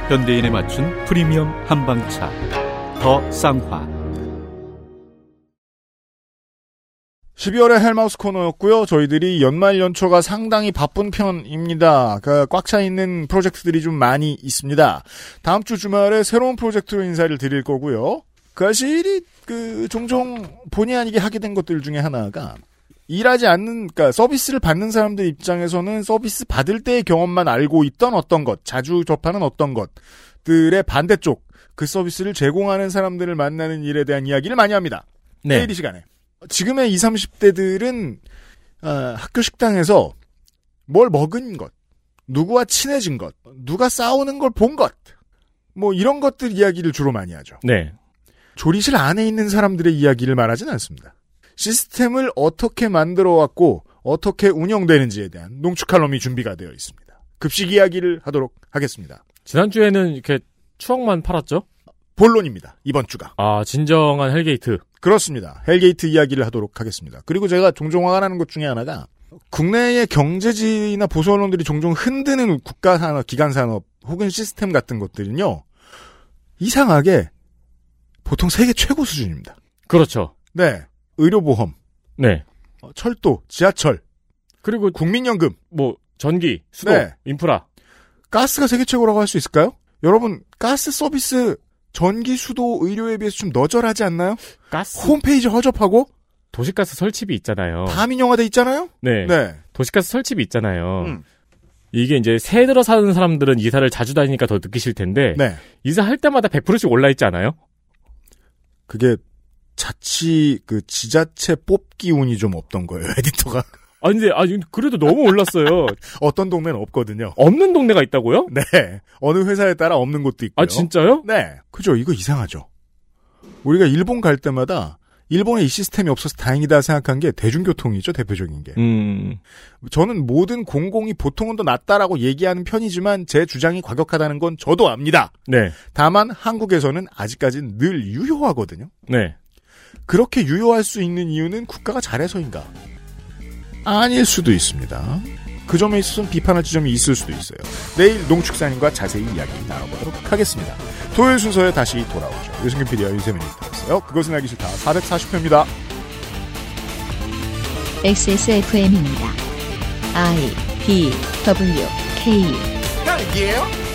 현대인에 맞춘 프리미엄 한방차. 더 쌍화. 12월의 헬마우스 코너였고요. 저희들이 연말 연초가 상당히 바쁜 편입니다. 그꽉차 있는 프로젝트들이 좀 많이 있습니다. 다음 주 주말에 새로운 프로젝트로 인사를 드릴 거고요. 그 사실이 그 종종 본의 아니게 하게 된 것들 중에 하나가 일하지 않는 그러니까 서비스를 받는 사람들 입장에서는 서비스 받을 때의 경험만 알고 있던 어떤 것, 자주 접하는 어떤 것들의 반대쪽 그 서비스를 제공하는 사람들을 만나는 일에 대한 이야기를 많이 합니다. 네. 회의 시간에. 지금의 20, 30대들은 아, 학교 식당에서 뭘 먹은 것, 누구와 친해진 것, 누가 싸우는 걸 본 것, 뭐 이런 것들 이야기를 주로 많이 하죠. 네. 조리실 안에 있는 사람들의 이야기를 말하진 않습니다. 시스템을 어떻게 만들어 왔고 어떻게 운영되는지에 대한 농축 칼럼이 준비가 되어 있습니다. 급식 이야기를 하도록 하겠습니다. 지난주에는 이렇게 추억만 팔았죠? 본론입니다. 이번 주가. 아, 진정한 hell gate. 그렇습니다. hell gate 이야기를 하도록 하겠습니다. 그리고 제가 종종 화가 나는 것 중에 하나가 국내의 경제지나 보수 언론들이 종종 흔드는 국가 산업, 기관 산업 혹은 시스템 같은 것들은요. 이상하게 보통 세계 최고 수준입니다. 그렇죠. 네. 의료보험, 네. 어, 철도, 지하철, 그리고 국민연금, 뭐 전기, 수도, 네. 인프라. 가스가 세계 최고라고 할 수 있을까요? 여러분, 가스 서비스, 전기, 수도, 의료에 비해서 좀 너절하지 않나요? 가스 홈페이지 허접하고 도시가스 설치비 있잖아요. 다 민영화돼 있잖아요? 네. 네. 도시가스 설치비 있잖아요. 음. 이게 이제 새 들어 사는 사람들은 이사를 자주 다니니까 더 느끼실 텐데 네. 이사할 때마다 100%씩 올라 있지 않아요? 그게 자치, 그 지자체 뽑기 운이 좀 없던 거예요, 에디터가. 아 근데 아 그래도 너무 올랐어요. 어떤 동네는 없거든요. 없는 동네가 있다고요? 네. 어느 회사에 따라 없는 곳도 있고요. 아 진짜요? 네. 그죠. 이거 이상하죠. 우리가 일본 갈 때마다 일본에 이 시스템이 없어서 다행이다 생각한 게 대중교통이죠, 대표적인 게. 음. 저는 모든 공공이 보통은 더 낫다라고 얘기하는 편이지만 제 주장이 과격하다는 건 저도 압니다. 네. 다만 한국에서는 아직까지는 늘 유효하거든요. 네. 그렇게 유효할 수 있는 이유는 국가가 잘해서인가? 아닐 수도 있습니다. 그 점에 있어서는 비판할 지점이 있을 수도 있어요. 내일 농축산인과 자세히 이야기 나눠보도록 하겠습니다. 토요일 순서에 다시 돌아오죠. 유승균 PD와 유세민 리터였어요. 그것은 알기 싫다. 440회입니다. XSFM입니다. I D W K 딸기예요?